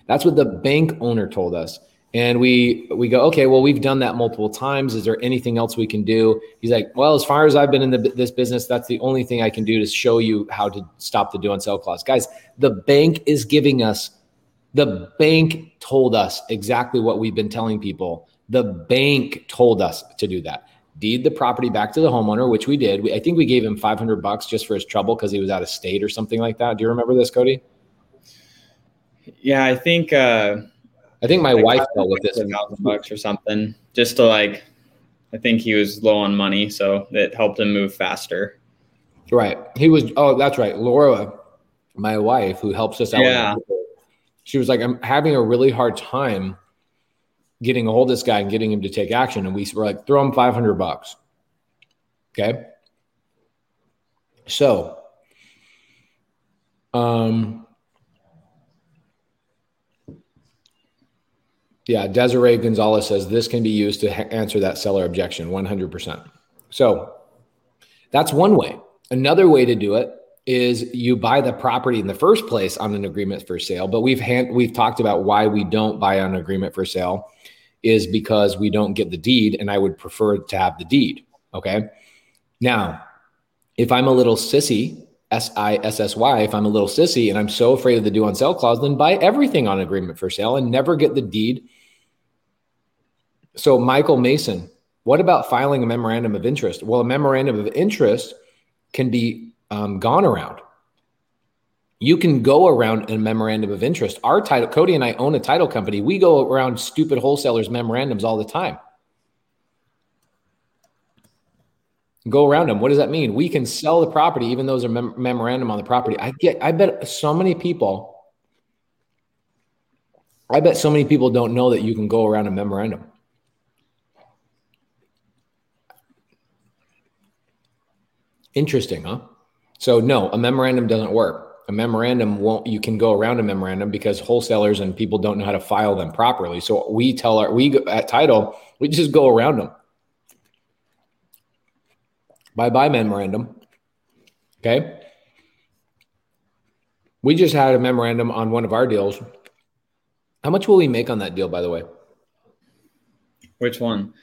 That's what the bank owner told us. And we we go, okay, well, we've done that multiple times. Is there anything else we can do? He's like, well, as far as I've been in the, this business, that's the only thing I can do to show you how to stop the due on sale clause. Guys, the bank is giving us the bank told us exactly what we've been telling people. The bank told us to do that. Deed the property back to the homeowner, which we did. We, I think we gave him 500 bucks just for his trouble because he was out of state or something like that. Do you remember this, Cody? Yeah, I think. Uh, I think my like wife dealt with this. thousand bucks or something, just to like. I think he was low on money, so it helped him move faster. Right. He was. Oh, that's right. Laura, my wife, who helps us out. Yeah she was like, I'm having a really hard time getting a hold of this guy and getting him to take action. And we were like, throw him 500 bucks. Okay. So, um, yeah, Desiree Gonzalez says this can be used to ha- answer that seller objection 100%. So that's one way. Another way to do it is you buy the property in the first place on an agreement for sale. But we've hand, we've talked about why we don't buy on an agreement for sale is because we don't get the deed, and I would prefer to have the deed. Okay. Now, if I'm a little sissy, S I S S Y, if I'm a little sissy and I'm so afraid of the due on sale clause, then buy everything on agreement for sale and never get the deed. So, Michael Mason, what about filing a memorandum of interest? Well, a memorandum of interest can be um, gone around. You can go around a memorandum of interest. Our title, Cody and I own a title company. We go around stupid wholesalers' memorandums all the time. Go around them. What does that mean? We can sell the property, even though there's a mem- memorandum on the property. I get. I bet so many people. I bet so many people don't know that you can go around a memorandum. Interesting, huh? So no, a memorandum doesn't work. A memorandum won't. You can go around a memorandum because wholesalers and people don't know how to file them properly. So we tell our we at title we just go around them. Bye bye memorandum. Okay. We just had a memorandum on one of our deals. How much will we make on that deal, by the way? Which one?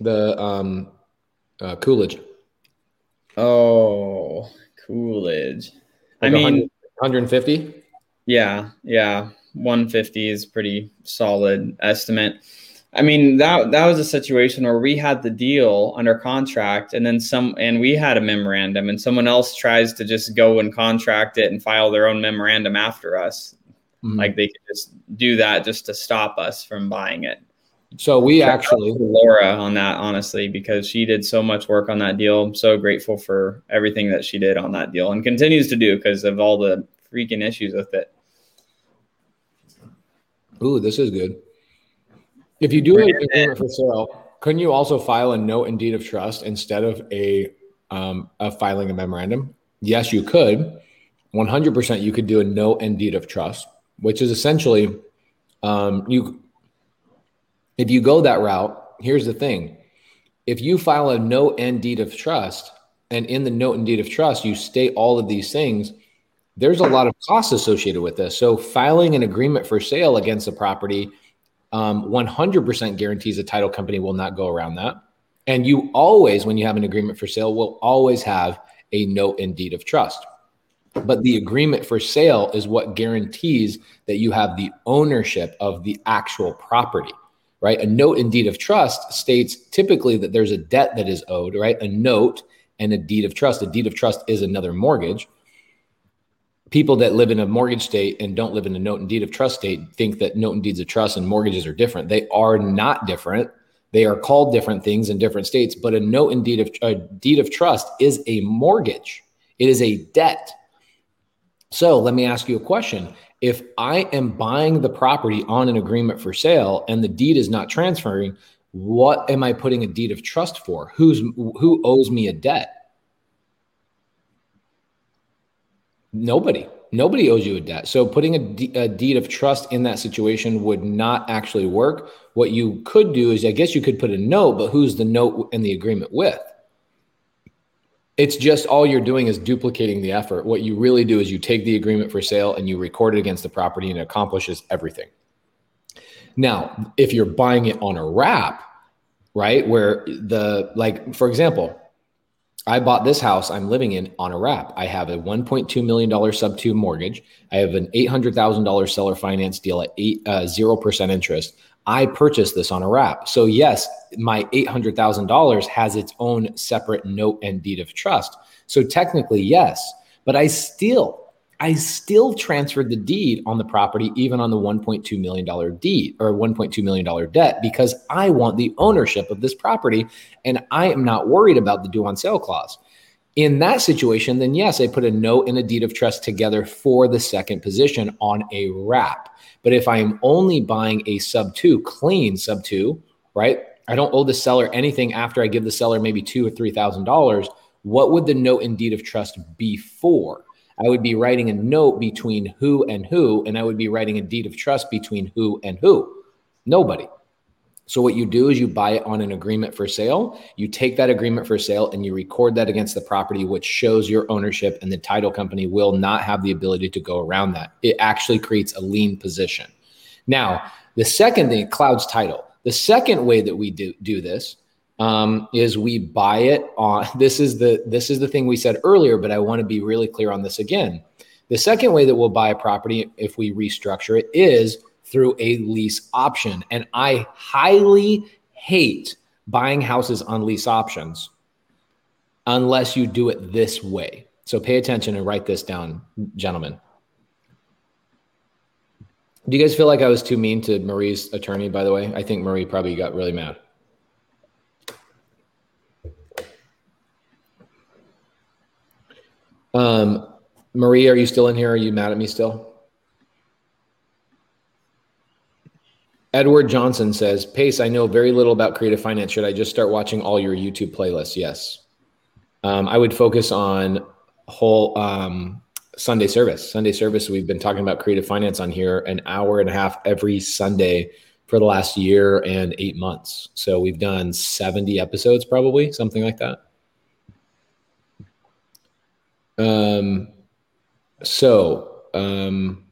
The um, uh, Coolidge. Oh, Coolidge. Like I mean, 150. Yeah, yeah, 150 is pretty solid estimate. I mean that that was a situation where we had the deal under contract, and then some, and we had a memorandum, and someone else tries to just go and contract it and file their own memorandum after us. Mm-hmm. Like they could just do that just to stop us from buying it. So we actually Laura on that honestly because she did so much work on that deal. I'm so grateful for everything that she did on that deal and continues to do because of all the freaking issues with it. Ooh, this is good. If you do an agreement for sale, couldn't you also file a note and deed of trust instead of a um, of filing a memorandum? Yes, you could. 100% you could do a note and deed of trust, which is essentially um, you. If you go that route, here's the thing: if you file a note and deed of trust, and in the note and deed of trust you state all of these things, there's a lot of costs associated with this. So filing an agreement for sale against a property um, 100% guarantees a title company will not go around that. And you always, when you have an agreement for sale, will always have a note and deed of trust. But the agreement for sale is what guarantees that you have the ownership of the actual property, right? A note and deed of trust states typically that there's a debt that is owed, right? A note and a deed of trust. A deed of trust is another mortgage people that live in a mortgage state and don't live in a note and deed of trust state think that note and deeds of trust and mortgages are different. They are not different. They are called different things in different states, but a note and deed of a deed of trust is a mortgage. It is a debt. So let me ask you a question. If I am buying the property on an agreement for sale and the deed is not transferring, what am I putting a deed of trust for? Who's who owes me a debt? Nobody. Nobody owes you a debt. So putting a, de- a deed of trust in that situation would not actually work. What you could do is, I guess you could put a note, but who's the note in the agreement with? It's just all you're doing is duplicating the effort. What you really do is you take the agreement for sale and you record it against the property and it accomplishes everything. Now, if you're buying it on a wrap, right, where the, like, for example, I bought this house I'm living in on a wrap. I have a $1.2 million sub two mortgage. I have an $800,000 seller finance deal at eight, uh, 0% interest. I purchased this on a wrap. So, yes, my $800,000 has its own separate note and deed of trust. So, technically, yes, but I still I still transferred the deed on the property, even on the $1.2 million deed or $1.2 million debt, because I want the ownership of this property and I am not worried about the due on sale clause. In that situation, then yes, I put a note and a deed of trust together for the second position on a wrap. But if I am only buying a sub two, clean sub two, right? I don't owe the seller anything after I give the seller maybe two or three thousand dollars. What would the note and deed of trust be for? I would be writing a note between who and who, and I would be writing a deed of trust between who and who. Nobody. So, what you do is you buy it on an agreement for sale. You take that agreement for sale and you record that against the property, which shows your ownership, and the title company will not have the ability to go around that. It actually creates a lien position. Now, the second thing, clouds title. The second way that we do, do this um, is we buy it on this is the this is the thing we said earlier but i want to be really clear on this again the second way that we'll buy a property if we restructure it is through a lease option. And i highly hate buying houses on lease options unless you do it this way. So pay attention and write this down gentlemen. Do you guys feel like i was too mean to marie's attorney by the way? I think marie probably got really mad. Um, Marie, are you still in here? Are you mad at me still? Edward Johnson says, Pace, I know very little about creative finance. Should I just start watching all your YouTube playlists? Yes. Um, I would focus on whole um, Sunday service. Sunday service, we've been talking about creative finance on here an hour and a half every Sunday for the last year and eight months. So we've done 70 episodes, probably something like that. Um, so, um,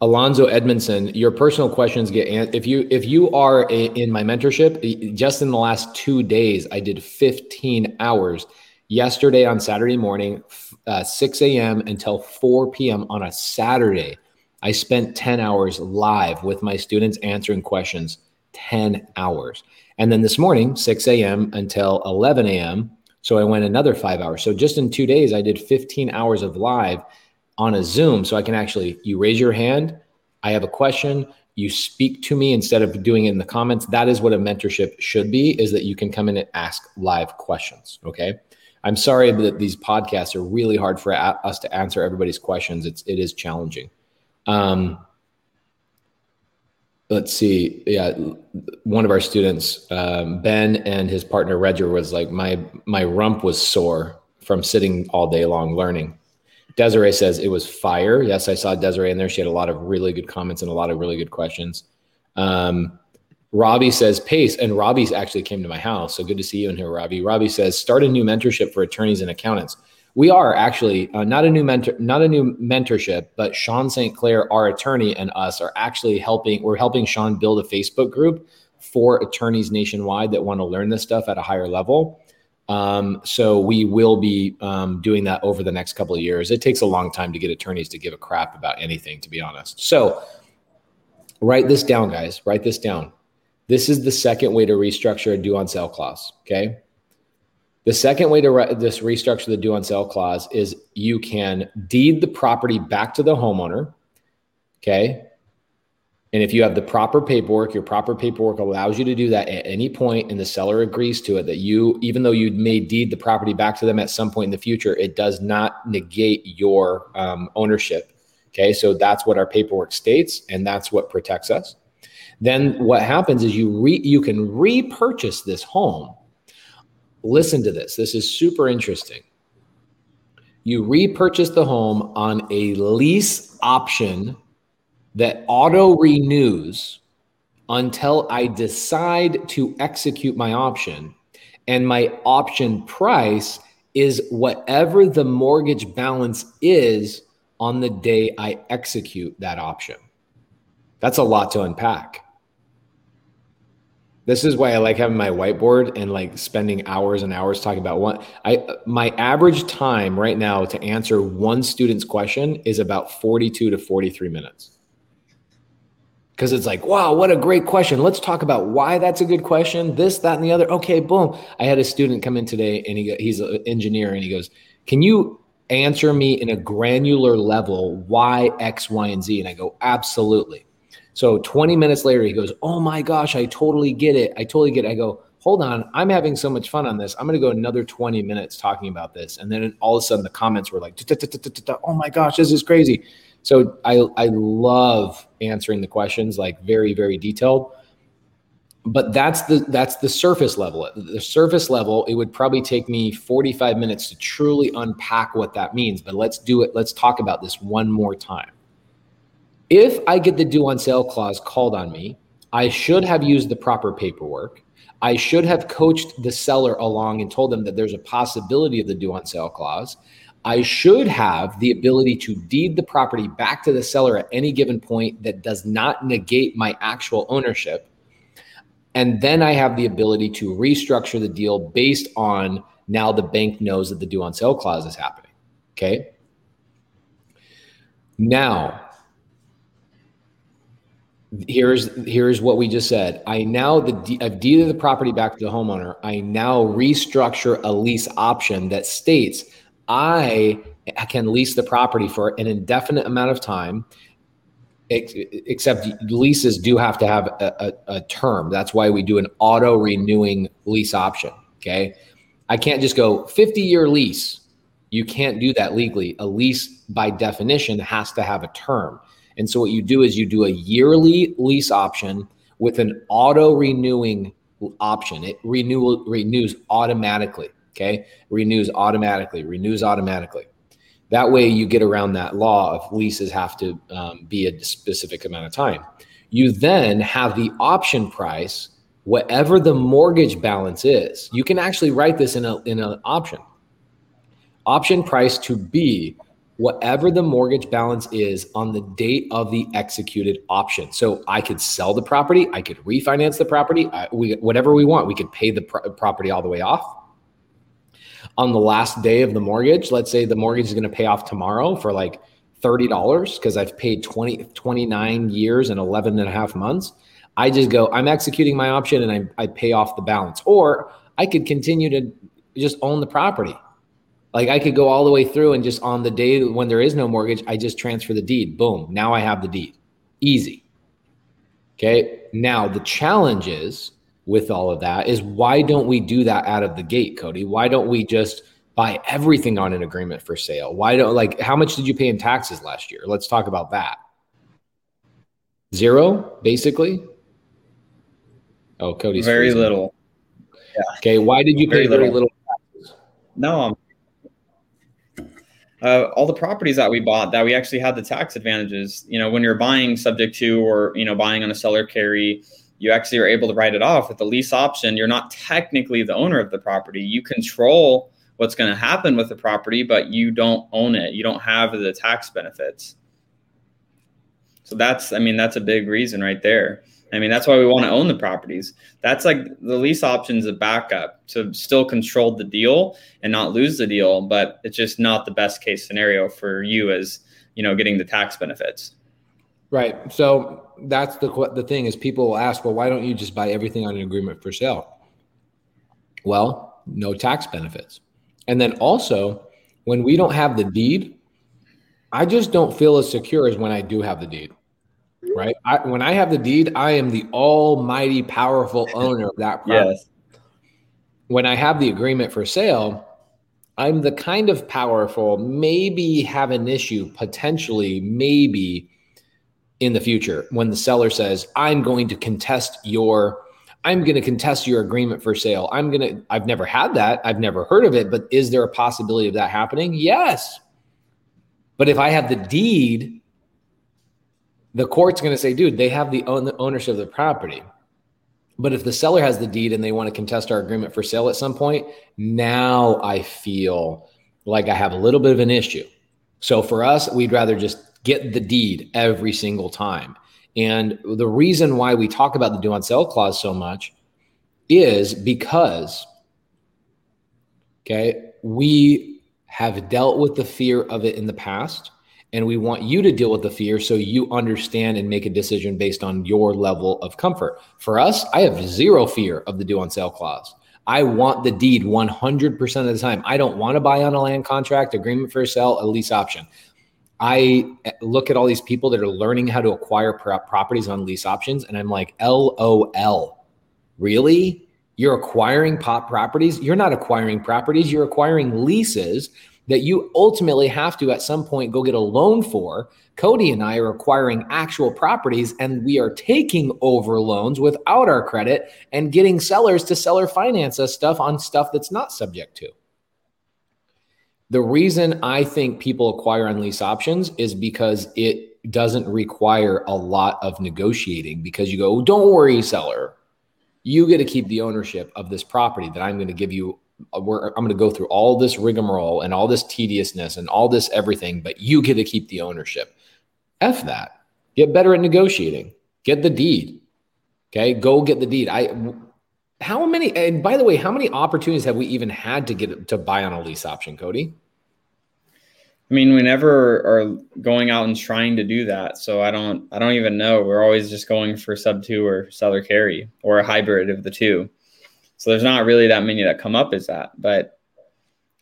Alonzo Edmondson, your personal questions get an- if you if you are a, in my mentorship. Just in the last two days, I did 15 hours. Yesterday on Saturday morning, uh, 6 a.m. until 4 p.m. on a Saturday, I spent 10 hours live with my students answering questions. 10 hours, and then this morning, 6 a.m. until 11 a.m. So I went another five hours. So just in two days, I did 15 hours of live on a Zoom. So I can actually, you raise your hand, I have a question, you speak to me instead of doing it in the comments. That is what a mentorship should be, is that you can come in and ask live questions. Okay. I'm sorry that these podcasts are really hard for us to answer everybody's questions. It's, it is challenging. Um, let's see. Yeah, one of our students, um, Ben, and his partner Redger was like, my my rump was sore from sitting all day long learning. Desiree says it was fire. Yes, I saw Desiree in there. She had a lot of really good comments and a lot of really good questions. Um, Robbie says pace, and Robbie's actually came to my house. So good to see you in here, Robbie. Robbie says start a new mentorship for attorneys and accountants. We are actually uh, not a new mentor, not a new mentorship, but Sean St. Clair, our attorney, and us are actually helping. We're helping Sean build a Facebook group for attorneys nationwide that want to learn this stuff at a higher level. Um, so we will be um, doing that over the next couple of years. It takes a long time to get attorneys to give a crap about anything, to be honest. So write this down, guys. Write this down. This is the second way to restructure a due on sale clause. Okay. The second way to re- this restructure the due on sale clause is you can deed the property back to the homeowner. Okay. And if you have the proper paperwork, your proper paperwork allows you to do that at any point, and the seller agrees to it. That you, even though you may deed the property back to them at some point in the future, it does not negate your um, ownership. Okay, so that's what our paperwork states, and that's what protects us. Then what happens is you re, you can repurchase this home listen to this. This is super interesting. You repurchase the home on a lease option that auto renews until I decide to execute my option. And my option price is whatever the mortgage balance is on the day I execute that option. That's a lot to unpack. This is why I like having my whiteboard and like spending hours and hours talking about one. I my average time right now to answer one student's question is about 42 to 43 minutes. Because it's like, wow, what a great question. Let's talk about why that's a good question. This, that, and the other. Okay, boom. I had a student come in today, and he he's an engineer, and he goes, "Can you answer me in a granular level why X, Y, and Z?" And I go, "Absolutely." So 20 minutes later, he goes, Oh my gosh, I totally get it. I totally get it. I go, Hold on, I'm having so much fun on this. I'm going to go another 20 minutes talking about this. And then all of a sudden, the comments were like, Oh my gosh, this is crazy. So I, I love answering the questions like very, very detailed. But that's the that's the surface level. the surface level, it would probably take me 45 minutes to truly unpack what that means. But let's do it. Let's talk about this one more time. If I get the due on sale clause called on me, I should have used the proper paperwork. I should have coached the seller along and told them that there's a possibility of the due on sale clause. I should have the ability to deed the property back to the seller at any given point that does not negate my actual ownership. And then I have the ability to restructure the deal based on now the bank knows that the due on sale clause is happening. Okay. Now, here's here's what we just said i now the i've deeded the property back to the homeowner i now restructure a lease option that states i can lease the property for an indefinite amount of time except leases do have to have a, a, a term. That's why we do an auto renewing lease option okay? I can't just go 50 year lease. You can't do that legally. A lease by definition has to have a term. And so what you do is you do a yearly lease option with an auto renewing option. It renew, renews automatically. Okay. Renews automatically, renews automatically. That way you get around that law of leases have to um, be a specific amount of time. You then have the option price, whatever the mortgage balance is. You can actually write this in in an option. Option price to be whatever the mortgage balance is on the date of the executed option. So I could sell the property, I could refinance the property, I, we, whatever we want. We could pay the pro- property all the way off. On the last day of the mortgage, let's say the mortgage is going to pay off tomorrow for like $30 because I've paid 20, 29 years and 11 and a half months. I just go, I'm executing my option and I, I pay off the balance. Or I could continue to just own the property like I could go all the way through and just on the day when there is no mortgage, I just transfer the deed. Boom. Now I have the deed. Easy. Okay. Now the challenge is with all of that is why don't we do that out of the gate, Cody? Why don't we just buy everything on an agreement for sale? Why don't like how much did you pay in taxes last year? Let's talk about that. Zero, basically. Oh, Cody's very freezing. little. Yeah. Okay. Why did you pay very, little? little? No, um, uh, all the properties that we bought that we actually had the tax advantages. You know, when you're buying subject to or you know buying on a seller carry, you actually are able to write it off with the lease option. You're not technically the owner of the property. You control what's going to happen with the property, but you don't own it. You don't have the tax benefits. So that's, I mean, that's a big reason right there. I mean, that's why we want to own the properties. That's like the lease option is a backup to still control the deal and not lose the deal, but it's just not the best case scenario for you as, you know, getting the tax benefits. Right. So that's the the thing is people will ask, well, why don't you just buy everything on an agreement for sale? Well, no tax benefits. And then also, when we don't have the deed, I just don't feel as secure as when I do have the deed. Right? I, when I have the deed, I am the almighty powerful owner of that property. Yes. When I have the agreement for sale, I'm the kind of powerful, maybe have an issue, potentially, maybe in the future when the seller says, I'm going to contest your I'm going to contest your agreement for sale. I'm going to I've never had that. I've never heard of it, but is there a possibility of that happening? Yes. But if I have the deed, the court's going to say, dude, they have the, own, the ownership of the property. But if the seller has the deed and they want to contest our agreement for sale at some point, now I feel like I have a little bit of an issue. So for us, we'd rather just get the deed every single time. And the reason why we talk about the due on sale clause so much is because, okay, we have dealt with the fear of it in the past. And we want you to deal with the fear so you understand and make a decision based on your level of comfort. For us, I have zero fear of the due on sale clause. I want the deed 100% of the time. I don't want to buy on a land contract, agreement for sale, a lease option. I eh, look at all these people that are learning how to acquire properties on lease options, and I'm like, LOL. Really? You're acquiring pop properties? You're not acquiring properties, you're acquiring leases that you ultimately have to at some point go get a loan for. Cody and I are acquiring actual properties and we are taking over loans without our credit and getting sellers to seller finance us stuff on stuff that's not subject to. The reason I think people acquire on lease options is because it doesn't require a lot of negotiating because you go, don't worry, seller. You get to keep the ownership of this property that I'm going to give you. Uh, I'm going to go through all this rigmarole and all this tediousness and all this everything, but you get to keep the ownership. F that. Get better at negotiating. Get the deed. Okay. Go get the deed. I, how many, and by the way, how many opportunities have we even had to get to buy on a lease option, Cody? I mean, we never are going out and trying to do that. So I don't, I don't even know. We're always just going for sub two or seller carry or a hybrid of the two. So there's not really that many that come up as that. But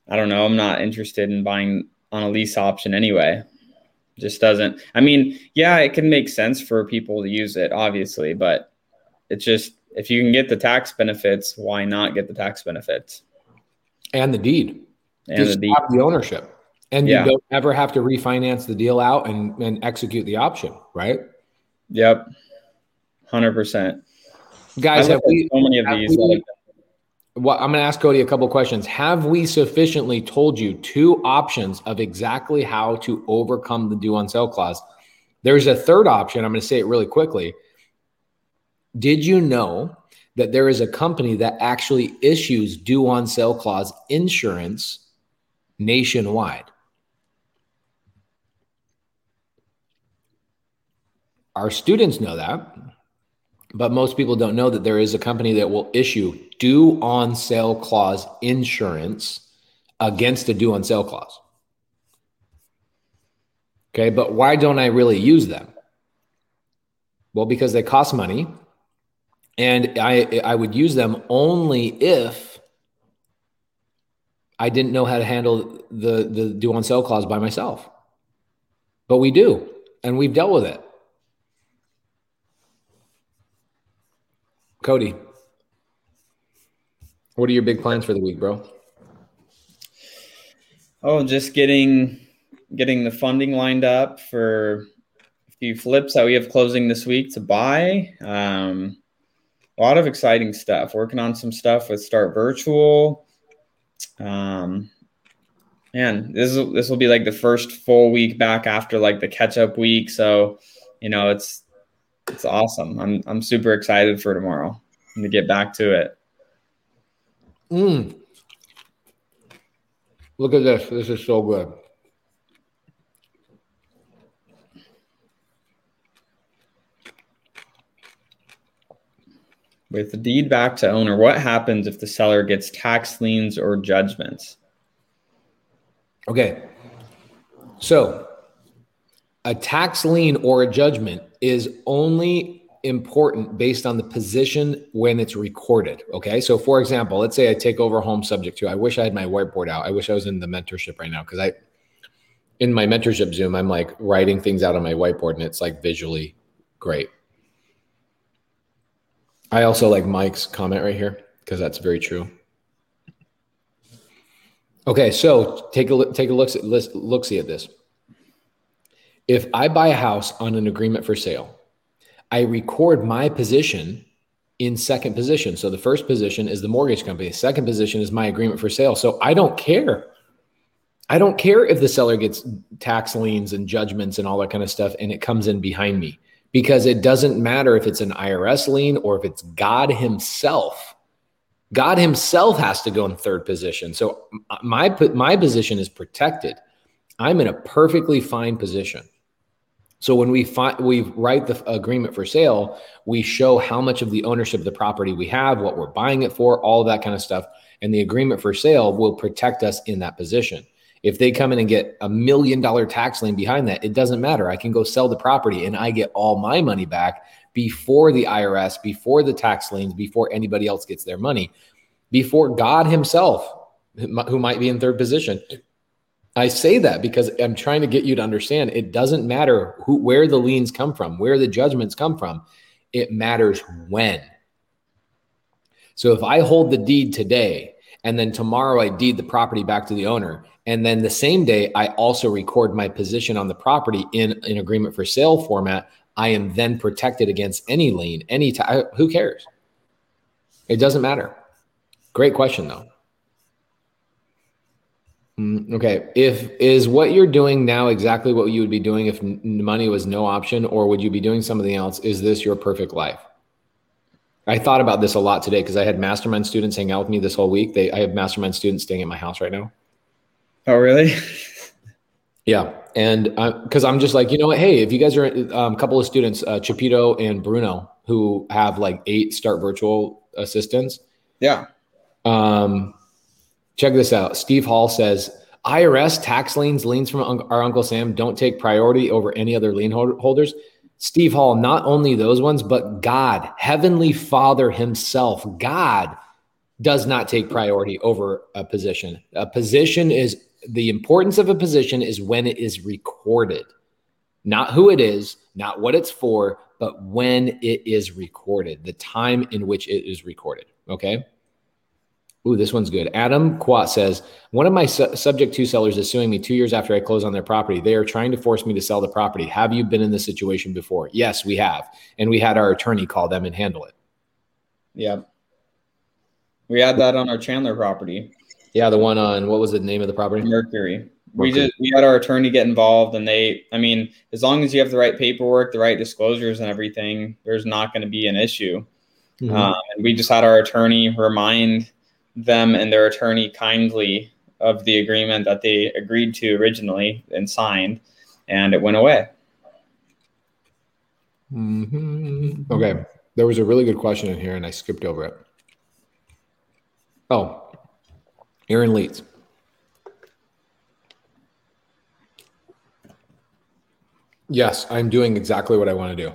I don't know. I'm not interested in buying on a lease option anyway. Just doesn't. I mean, yeah, it can make sense for people to use it, obviously, but it's just if you can get the tax benefits, why not get the tax benefits? And the deed. And Just the deed. the ownership. And yeah. you don't ever have to refinance the deal out and, and execute the option, right? Yep. 100%. Guys, have we, so many of these. We, well, I'm going to ask Cody a couple questions. Have we sufficiently told you two options of exactly how to overcome the due on sale clause? There's a third option. I'm going to say it really quickly. Did you know that there is a company that actually issues due on sale clause insurance nationwide? Our students know that, but most people don't know that there is a company that will issue due on sale clause insurance against a due on sale clause. Okay, but why don't I really use them? Well, because they cost money and I I would use them only if I didn't know how to handle the the due on sale clause by myself. But we do, and we've dealt with it. Cody, what are your big plans for the week, bro? Oh, just getting getting the funding lined up for a few flips that we have closing this week to buy. Um, a lot of exciting stuff. Working on some stuff with Start Virtual. Um, man, this is this will be like the first full week back after like the catch up week. So, you know, it's it's awesome. I'm I'm super excited for tomorrow to get back to it. Mm. Look at this. This is so good. With the deed back to owner, what happens if the seller gets tax liens or judgments? Okay. So a tax lien or a judgment is only important based on the position when it's recorded. Okay. So, for example, let's say I take over home subject to, I wish I had my whiteboard out. I wish I was in the mentorship right now because I, in my mentorship Zoom, I'm like writing things out on my whiteboard and it's like visually great. I also like Mike's comment right here because that's very true. Okay, so take a look, take a look at look see at this. If I buy a house on an agreement for sale, I record my position in second position. So the first position is the mortgage company. The second position is my agreement for sale. So I don't care. I don't care if the seller gets tax liens and judgments and all that kind of stuff and it comes in behind me because it doesn't matter if it's an IRS lien or if it's God Himself. God Himself has to go in third position. So uh, my my position is protected. I'm in a perfectly fine position. So when we find we write the agreement for sale, we show how much of the ownership of the property we have, what we're buying it for, all that kind of stuff, and the agreement for sale will protect us in that position. If they come in and get a million dollar tax lien behind that, it doesn't matter. I can go sell the property and I get all my money back before the IRS, before the tax liens, before anybody else gets their money, before God Himself, who might be in third position. I say that because I'm trying to get you to understand it doesn't matter who where the liens come from, where the judgments come from. It matters when. So if I hold the deed today and then tomorrow I deed the property back to the owner and then the same day, I also record my position on the property in an agreement for sale format. I am then protected against any lien, any time. Who cares? It doesn't matter. Great question, though. Mm, okay. If is what you're doing now exactly what you would be doing if money was no option, or would you be doing something else? Is this your perfect life? I thought about this a lot today because I had mastermind students hang out with me this whole week. They, I have mastermind students staying at my house right now. Oh, really? yeah. And because I'm just like, you know what? Hey, if you guys are um, a couple of students, uh, Chapito and Bruno, who have like eight start virtual assistants. Yeah. Um, check this out. Steve Hall says IRS tax liens, liens from our Uncle Sam don't take priority over any other lien holders. Steve Hall, not only those ones, but God, Heavenly Father Himself, God does not take priority over a position. A position is the importance of a position is when it is recorded, not who it is, not what it's for, but when it is recorded, the time in which it is recorded. Okay. Ooh, this one's good. Adam Quat says one of my su- subject two sellers is suing me two years after I close on their property. They are trying to force me to sell the property. Have you been in this situation before? Yes, we have, and we had our attorney call them and handle it. Yeah, we had that on our Chandler property. Yeah, the one on what was the name of the property? Mercury. Mercury. We did. We had our attorney get involved, and they. I mean, as long as you have the right paperwork, the right disclosures, and everything, there's not going to be an issue. Mm-hmm. Um, and we just had our attorney remind them and their attorney kindly of the agreement that they agreed to originally and signed, and it went away. Mm-hmm. Okay, there was a really good question in here, and I skipped over it. Oh, Aaron Leeds. Yes, I'm doing exactly what I want to do.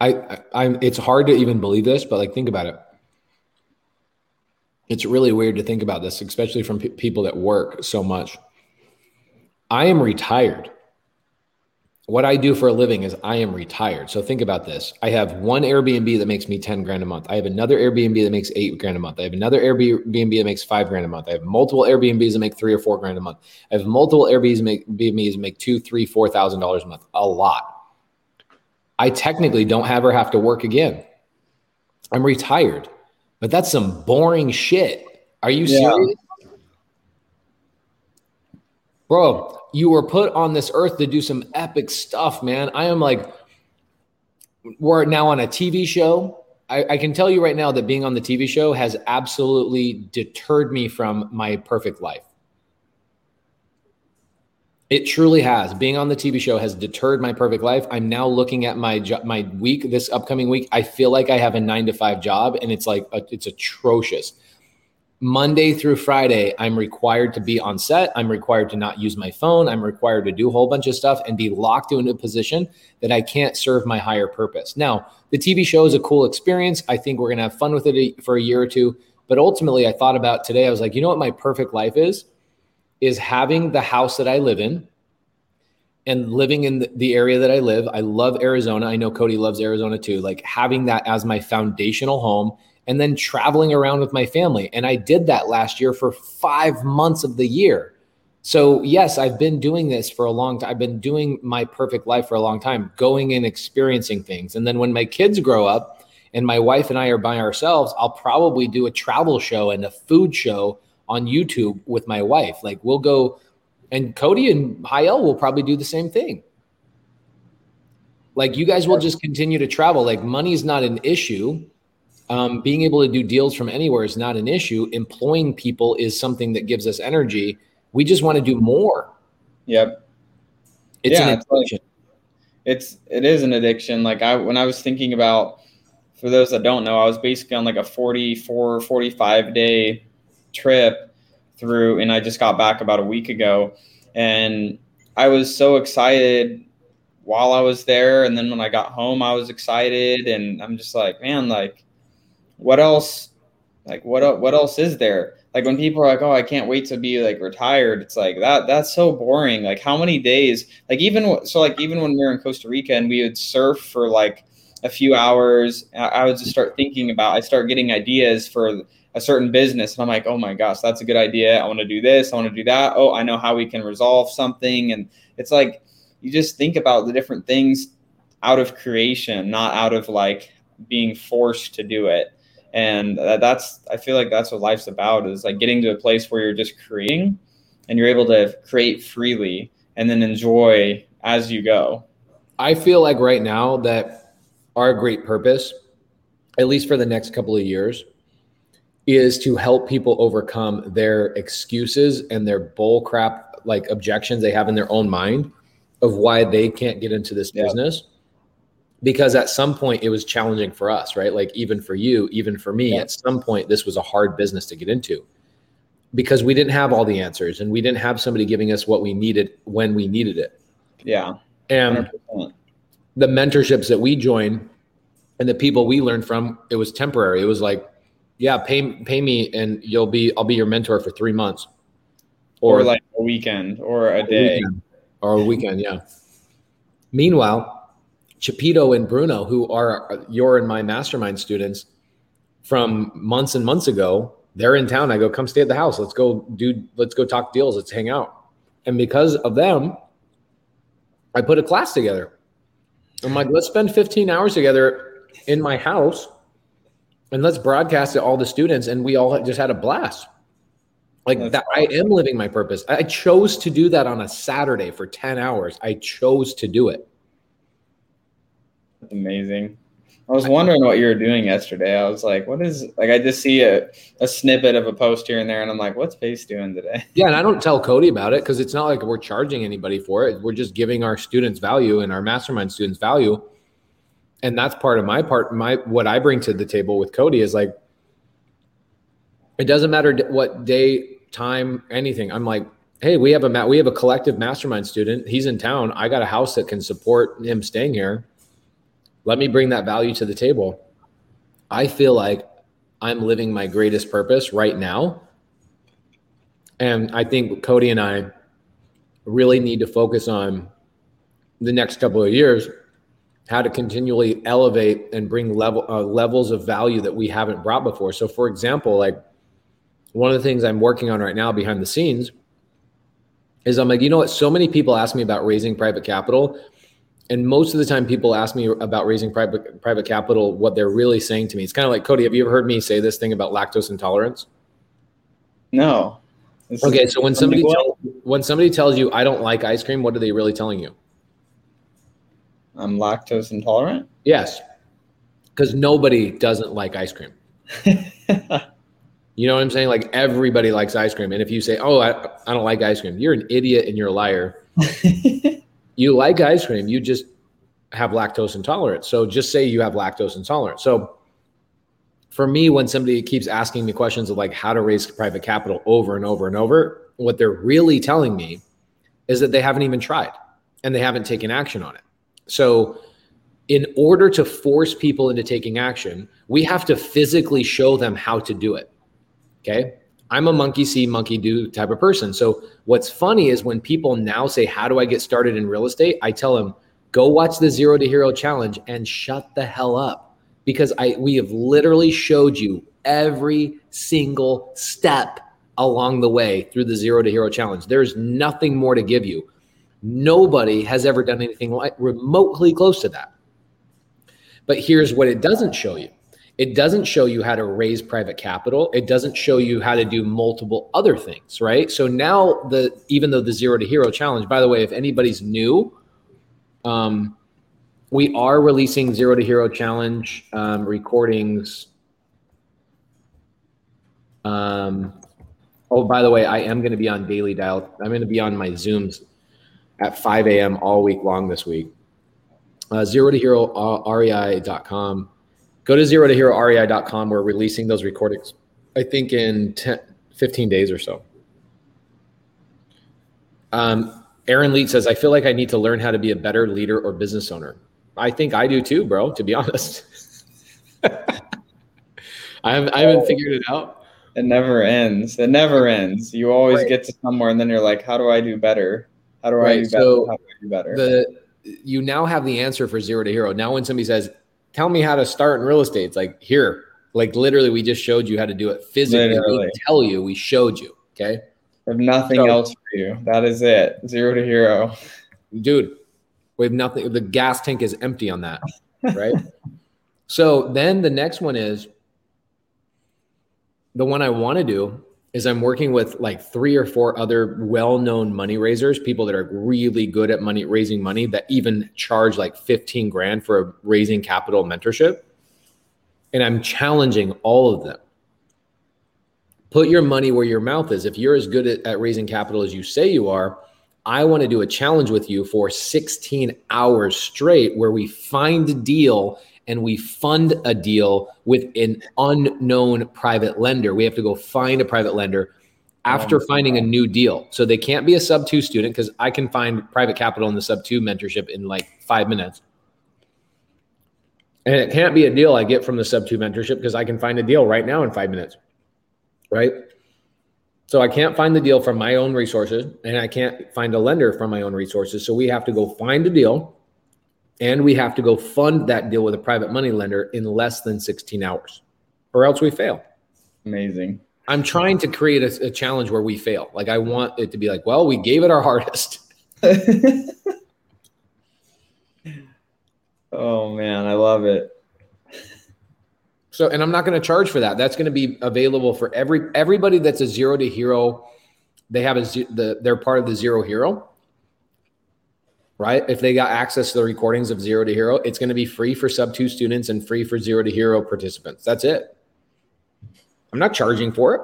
I, I am it's hard to even believe this, but like think about it. It's really weird to think about this, especially from people that work so much. I am retired what I do for a living is I am retired. So think about this. I have one Airbnb that makes me 10 grand a month. I have another Airbnb that makes eight grand a month. I have another Airbnb that makes five grand a month. I have multiple Airbnbs that make three or four grand a month. I have multiple Airbnbs make Airbnbs make two, three, four thousand dollars a month. A lot. I technically don't ever have to work again. I'm retired, but that's some boring shit. Are you yeah. serious? Bro, you were put on this earth to do some epic stuff, man. I am like, we're now on a TV show. I, I, can tell you right now that being on the TV show has absolutely deterred me from my perfect life. It truly has. Being on the TV show has deterred my perfect life. I'm now looking at my jo- my week this upcoming week. I feel like I have a 9 to 5 job and it's like a, it's atrocious. Monday through Friday, I'm required to be on set. I'm required to not use my phone. I'm required to do a whole bunch of stuff and be locked into a position that I can't serve my higher purpose. Now, the TV show is a cool experience. I think we're going to have fun with it for a year or two. But ultimately, I thought about today, I was like, you know what my perfect life is? is having the house that I live in and living in the area that I live. I love Arizona. I know Cody loves Arizona too. Like having that as my foundational home and then traveling around with my family. And I did that last year for five months of the year. So, yes, I've been doing this for a long time. I've been doing my perfect life for a long time, going and experiencing things. And then when my kids grow up and my wife and I are by ourselves, I'll probably do a travel show and a food show on YouTube with my wife. Like we'll go, and Cody and Hayel will probably do the same thing. Like you guys will just continue to travel. Like money is not an issue. Um, being able to do deals from anywhere is not an issue. Employing people is something that gives us energy. We just want to do more. Yep. It's yeah, an addiction. It's it is an addiction. Like I when I was thinking about for those that don't know, I was basically on like a 44, 45 day trip through, and I just got back about a week ago, and I was so excited while I was there, and then when I got home, I was excited, and I'm just like, man, like, what else? Like, what what else is there? Like when people are like, "Oh, I can't wait to be like retired," it's like that. That's so boring. Like, how many days? Like even so, like even when we were in Costa Rica and we would surf for like a few hours, I would just start thinking about. I start getting ideas for a certain business and I'm like, oh my gosh, that's a good idea. I want to do this. I want to do that. Oh, I know how we can resolve something. And it's like you just think about the different things out of creation, not out of like being forced to do it. And that's, I feel like that's what life's about is like getting to a place where you're just creating and you're able to create freely and then enjoy as you go. I feel like right now that our great purpose, at least for the next couple of years, is to help people overcome their excuses and their bull crap like objections they have in their own mind of why they can't get into this yeah. business because at some point it was challenging for us right like even for you even for me yeah. at some point this was a hard business to get into because we didn't have all the answers and we didn't have somebody giving us what we needed when we needed it yeah and 100%. the mentorships that we joined and the people we learned from it was temporary it was like yeah, pay pay me and you'll be I'll be your mentor for three months. Or, or like a weekend or a day. A or a weekend, yeah. Meanwhile, Chapito and Bruno, who are your and my mastermind students from months and months ago, they're in town. I go, come stay at the house. Let's go do let's go talk deals. Let's hang out. And because of them, I put a class together. I'm like, let's spend 15 hours together in my house and let's broadcast to all the students and we all just had a blast like That's that awesome. i am living my purpose i chose to do that on a saturday for 10 hours i chose to do it That's amazing. I was wondering what you were doing yesterday. I was like what is like i just see a, a snippet of a post here and there and i'm like what's pace doing today? Yeah and i don't tell cody about it because it's not like we're charging anybody for it. We're just giving our students value and our mastermind students value. And that's part of my part my what i bring to the table with cody is like it doesn't matter what day time anything. I'm like hey we have a we have a collective mastermind student. He's in town. I got a house that can support him staying here let me bring that value to the table i feel like i'm living my greatest purpose right now and i think cody and i really need to focus on the next couple of years how to continually elevate and bring level uh, levels of value that we haven't brought before. So, for example, like one of the things I'm working on right now behind the scenes is I'm like, you know what? So many people ask me about raising private capital, And most of the time, people ask me about raising private private capital. What they're really saying to me, it's kind of like Cody. Have you ever heard me say this thing about lactose intolerance? No. This okay, so when somebody tell, when somebody tells you I don't like ice cream, what are they really telling you? I'm lactose intolerant. Yes, because nobody doesn't like ice cream. you know what I'm saying? Like everybody likes ice cream, and if you say, "Oh, I, I don't like ice cream," you're an idiot and you're a liar. you like ice cream, you just have lactose intolerance. So just say you have lactose intolerance. So for me, when somebody keeps asking me questions of like how to raise private capital over and over and over, what they're really telling me is that they haven't even tried and they haven't taken action on it. So, in order to force people into taking action, we have to physically show them how to do it. Okay. I'm a monkey see, monkey do type of person. So, what's funny is when people now say, How do I get started in real estate? I tell them, Go watch the Zero to Hero challenge and shut the hell up because I we have literally showed you every single step along the way through the zero to hero challenge. There's nothing more to give you. Nobody has ever done anything like remotely close to that. But here's what it doesn't show you. It doesn't show you how to raise private capital. It doesn't show you how to do multiple other things, right? So now the even though the zero to hero challenge, by the way, if anybody's new, um, we are releasing Zero to Hero Challenge um, recordings. Um, oh, by the way, I am going to be on Daily Dial. I'm going to be on my Zooms at 5 a.m. all week long this week. Uh, zero to hero uh, rei.com. Go to zero to hero rei.com. We're releasing those recordings, I think, in 10, 15 days or so. Um, Aaron Leet says, I feel like I need to learn how to be a better leader or business owner. I think I do too, bro. To be honest, I haven't, I haven't figured it out. It never ends. It never ends. You always right. get to somewhere, and then you're like, "How do I do better? How do right. I do better? So How do I do better?" The you now have the answer for zero to hero. Now, when somebody says, "Tell me how to start in real estate," it's like here, like literally, we just showed you how to do it physically. Literally. We tell you, we showed you. Okay. If nothing so, else for you, that is it. Zero to hero. Dude, we have nothing. The gas tank is empty on that, right? so then the next one is the one I want to do is I'm working with like three or four other well-known money raisers, people that are really good at money raising money that even charge like 15 grand for a raising capital mentorship. And I'm challenging all of them. Put your money where your mouth is. If you're as good at, at raising capital as you say you are, I want to do a challenge with you for 16 hours straight where we find a deal and we fund a deal with an unknown private lender. We have to go find a private lender after finding a new deal. So they can't be a sub two student because I can find private capital in the sub two mentorship in like five minutes. And it can't be a deal I get from the sub two mentorship because I can find a deal right now in five minutes. Right. So I can't find the deal from my own resources and I can't find a lender from my own resources. So we have to go find a deal and we have to go fund that deal with a private money lender in less than 16 hours or else we fail. Amazing. I'm trying to create a, a challenge where we fail. Like I want it to be like, well, we gave it our hardest. oh man, I love it. So, and I'm not going to charge for that. That's going to be available for every everybody that's a zero to hero. They have a the they're part of the zero hero, right? If they got access to the recordings of zero to hero, it's going to be free for sub two students and free for zero to hero participants. That's it. I'm not charging for it.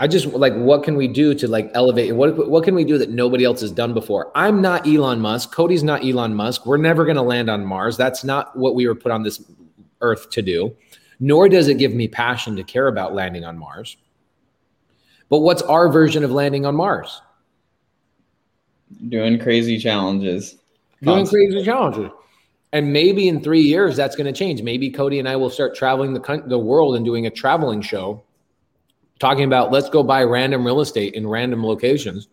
I just like what can we do to like elevate what what can we do that nobody else has done before? I'm not Elon Musk. Cody's not Elon Musk. We're never going to land on Mars. That's not what we were put on this Earth to do, nor does it give me passion to care about landing on Mars. But what's our version of landing on Mars? Doing crazy challenges. Doing crazy challenges. And maybe in three years, that's going to change. Maybe Cody and I will start traveling the, the world and doing a traveling show talking about let's go buy random real estate in random locations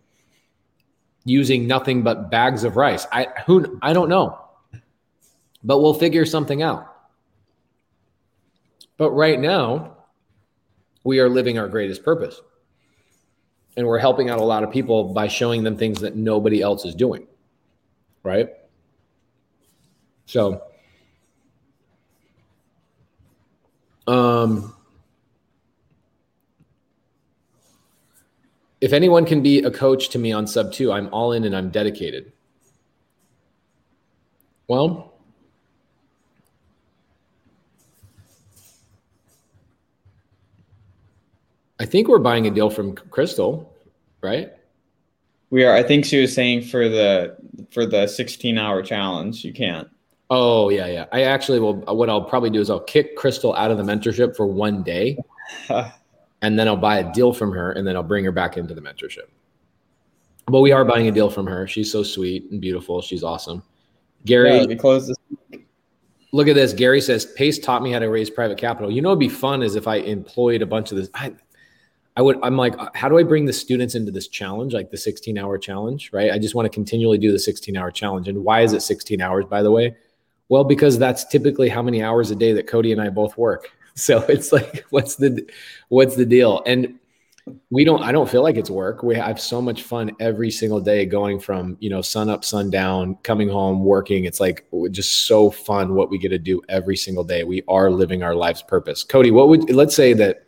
using nothing but bags of rice. I who I don't know. But we'll figure something out. But right now, we are living our greatest purpose. And we're helping out a lot of people by showing them things that nobody else is doing. Right? So, um, if anyone can be a coach to me on sub two, I'm all in and I'm dedicated. Well, I think we're buying a deal from Crystal, right? We are. I think she was saying for the for the 16 hour challenge, you can't. Oh yeah, yeah. I actually will. What I'll probably do is I'll kick Crystal out of the mentorship for one day, and then I'll buy a deal from her, and then I'll bring her back into the mentorship. But we are buying a deal from her. She's so sweet and beautiful. She's awesome. Gary, yeah, we close this. Look at this. Gary says Pace taught me how to raise private capital. You know, it'd be fun is if I employed a bunch of this. I, I would, I'm like, uh, how do I bring the students into this challenge, like the 16 hour challenge, right? I just want to continually do the 16 hour challenge. And why is it 16 hours, by the way? Well, because that's typically how many hours a day that Cody and I both work. So it's like, what's the, what's the deal? And we don't, I don't feel like it's work. We have so much fun every single day going from, you know, sun up, sun down, coming home, working. It's like just so fun what we get to do every single day. We are living our life's purpose. Cody, what would, let's say that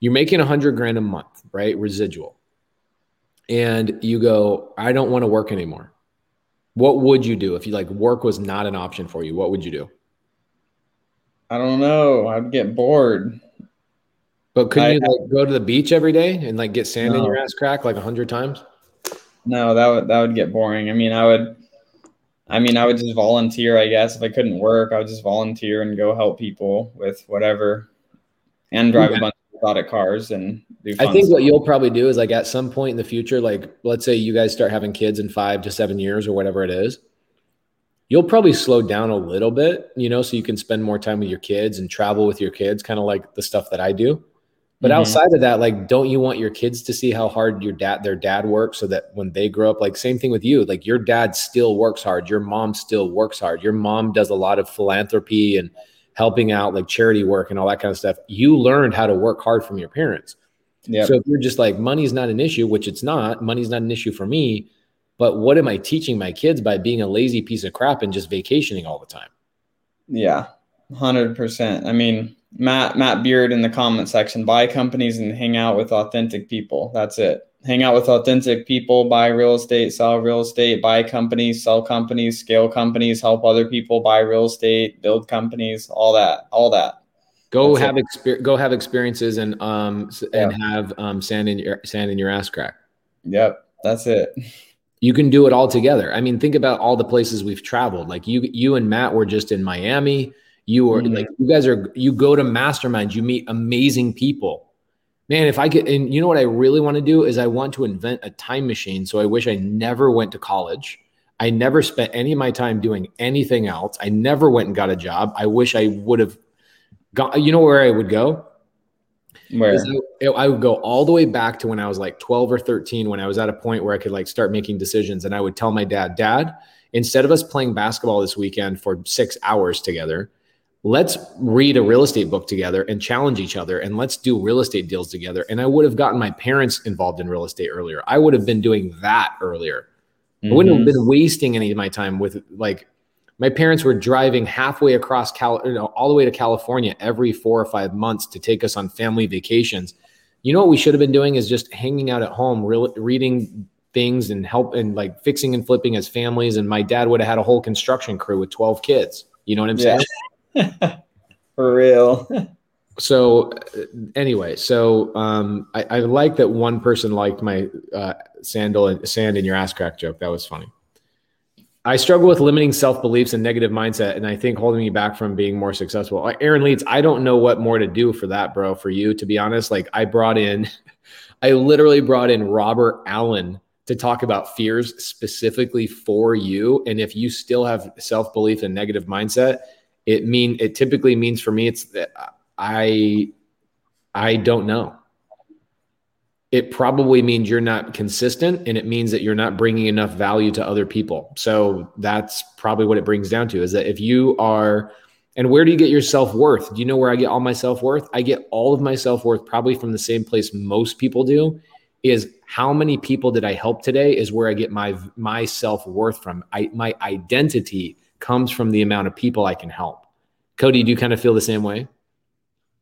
you're making a hundred grand a month, right? Residual. And you go, I don't want to work anymore. What would you do if you like work was not an option for you? What would you do? I don't know. I'd get bored. But couldn't I, you like go to the beach every day and like get sand no. in your ass crack like a hundred times? No, that would that would get boring. I mean, I would I mean, I would just volunteer, I guess. If I couldn't work, I would just volunteer and go help people with whatever and drive yeah. a bunch exotic cars and I think stuff. what you'll probably do is like at some point in the future, like let's say you guys start having kids in five to seven years or whatever it is, you'll probably slow down a little bit, you know, so you can spend more time with your kids and travel with your kids, kind of like the stuff that I do. But mm-hmm. outside of that, like, don't you want your kids to see how hard your dad, their dad works so that when they grow up, like, same thing with you, like, your dad still works hard. Your mom still works hard. Your mom does a lot of philanthropy and helping out like charity work and all that kind of stuff. You learned how to work hard from your parents. Yep. So if you're just like money's not an issue, which it's not, money's not an issue for me. But what am I teaching my kids by being a lazy piece of crap and just vacationing all the time? Yeah, hundred percent. I mean, Matt Matt Beard in the comment section: buy companies and hang out with authentic people. That's it hang out with authentic people, buy real estate, sell real estate, buy companies, sell companies, scale companies, help other people buy real estate, build companies, all that, all that. Go That's have experience. Go have experiences and um and have um sand in your sand in your ass crack. Yep, that's it. You can do it all together. I mean, think about all the places we've traveled. Like you, you and Matt were just in Miami. You were mm-hmm. like, you guys are. You go to masterminds. You meet amazing people man, if I could, and you know what I really want to do is I want to invent a time machine. So I wish I never went to college. I never spent any of my time doing anything else. I never went and got a job. I wish I would have got, you know, where I would go? Where I, I would go all the way back to when I was like 12 or 13, when I was at a point where I could like start making decisions. And I would tell my dad, Dad, instead of us playing basketball this weekend for six hours together, let's read a real estate book together and challenge each other and let's do real estate deals together and i would have gotten my parents involved in real estate earlier i would have been doing that earlier mm-hmm. i wouldn't have mm-hmm. been wasting any of my time with like my parents were driving halfway across Cal, you know, all the way to California every four or five months to take us on family vacations. You know what we should have been doing is just hanging out at home, real, reading things and help and like fixing and flipping as families. And my dad would have had a whole construction crew with 12 kids. You know what I'm yeah. saying? For real. so anyway, so um, I, I, like that one person liked my uh, sandal and sand in your ass crack joke. That was funny. I struggle with limiting self beliefs and negative mindset, and I think holding me back from being more successful. Aaron Leeds, I don't know what more to do for that, bro. For you, to be honest, like I brought in, I literally brought in Robert Allen to talk about fears specifically for you. And if you still have self belief and negative mindset, it mean it typically means for me it's that I I don't know. It probably means you're not consistent and it means that you're not bringing enough value to other people. So that's probably what it brings down to is that if you are and where do you get your self-worth? Do you know where I get all my self-worth? I get all of my self-worth probably from the same place most people do is how many people did I help today is where I get my my self-worth from. I, my identity comes from the amount of people I can help. Cody, do you kind of feel the same way?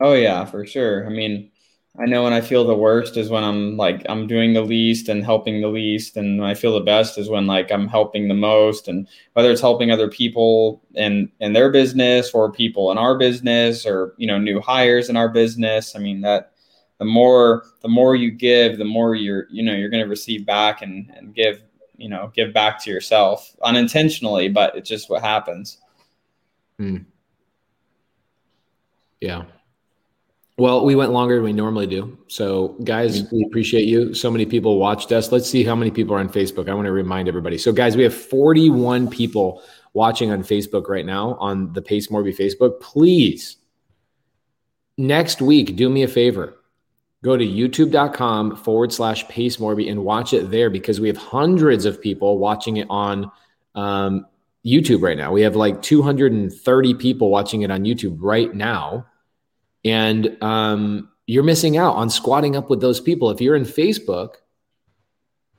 Oh yeah, for sure. I mean, I know when I feel the worst is when I'm like I'm doing the least and helping the least, and when I feel the best is when like I'm helping the most, and whether it's helping other people in in their business or people in our business or you know new hires in our business. I mean that the more the more you give, the more you're you know you're going to receive back and and give you know give back to yourself unintentionally, but it's just what happens. Hmm. Yeah. Well, we went longer than we normally do. So, guys, we appreciate you. So many people watched us. Let's see how many people are on Facebook. I want to remind everybody. So, guys, we have 41 people watching on Facebook right now on the Pace Morby Facebook. Please, next week, do me a favor. Go to youtube.com forward slash Pace Morby and watch it there because we have hundreds of people watching it on um, YouTube right now. We have like 230 people watching it on YouTube right now and um, you're missing out on squadding up with those people. If you're in Facebook,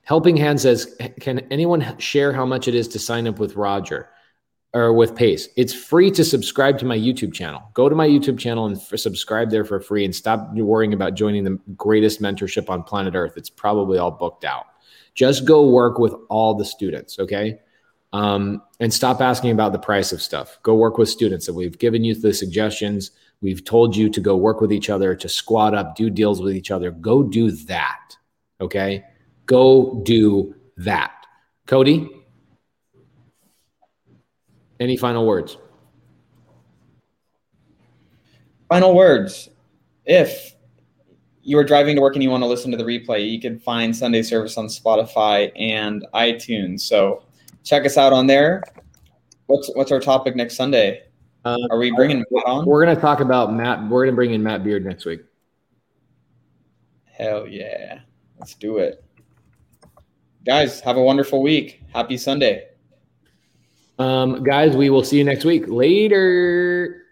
Helping Hand says, Can anyone share how much it is to sign up with Roger or with Pace? It's free to subscribe to my YouTube channel. Go to my YouTube channel and subscribe there for free and stop worrying about joining the greatest mentorship on planet Earth. It's probably all booked out. Just go work with all the students, okay? Um, and stop asking about the price of stuff. Go work with students that we've given you the suggestions We've told you to go work with each other, to squad up, do deals with each other. Go do that. Okay. Go do that. Cody, any final words? Final words. If you are driving to work and you want to listen to the replay, you can find Sunday service on Spotify and iTunes. So check us out on there. What's what's our topic next Sunday? Uh, Are we bringing Matt on? We're going to talk about Matt. We're going to bring in Matt Beard next week. Hell yeah. Let's do it. Guys, have a wonderful week. Happy Sunday. Um, guys, we will see you next week. Later.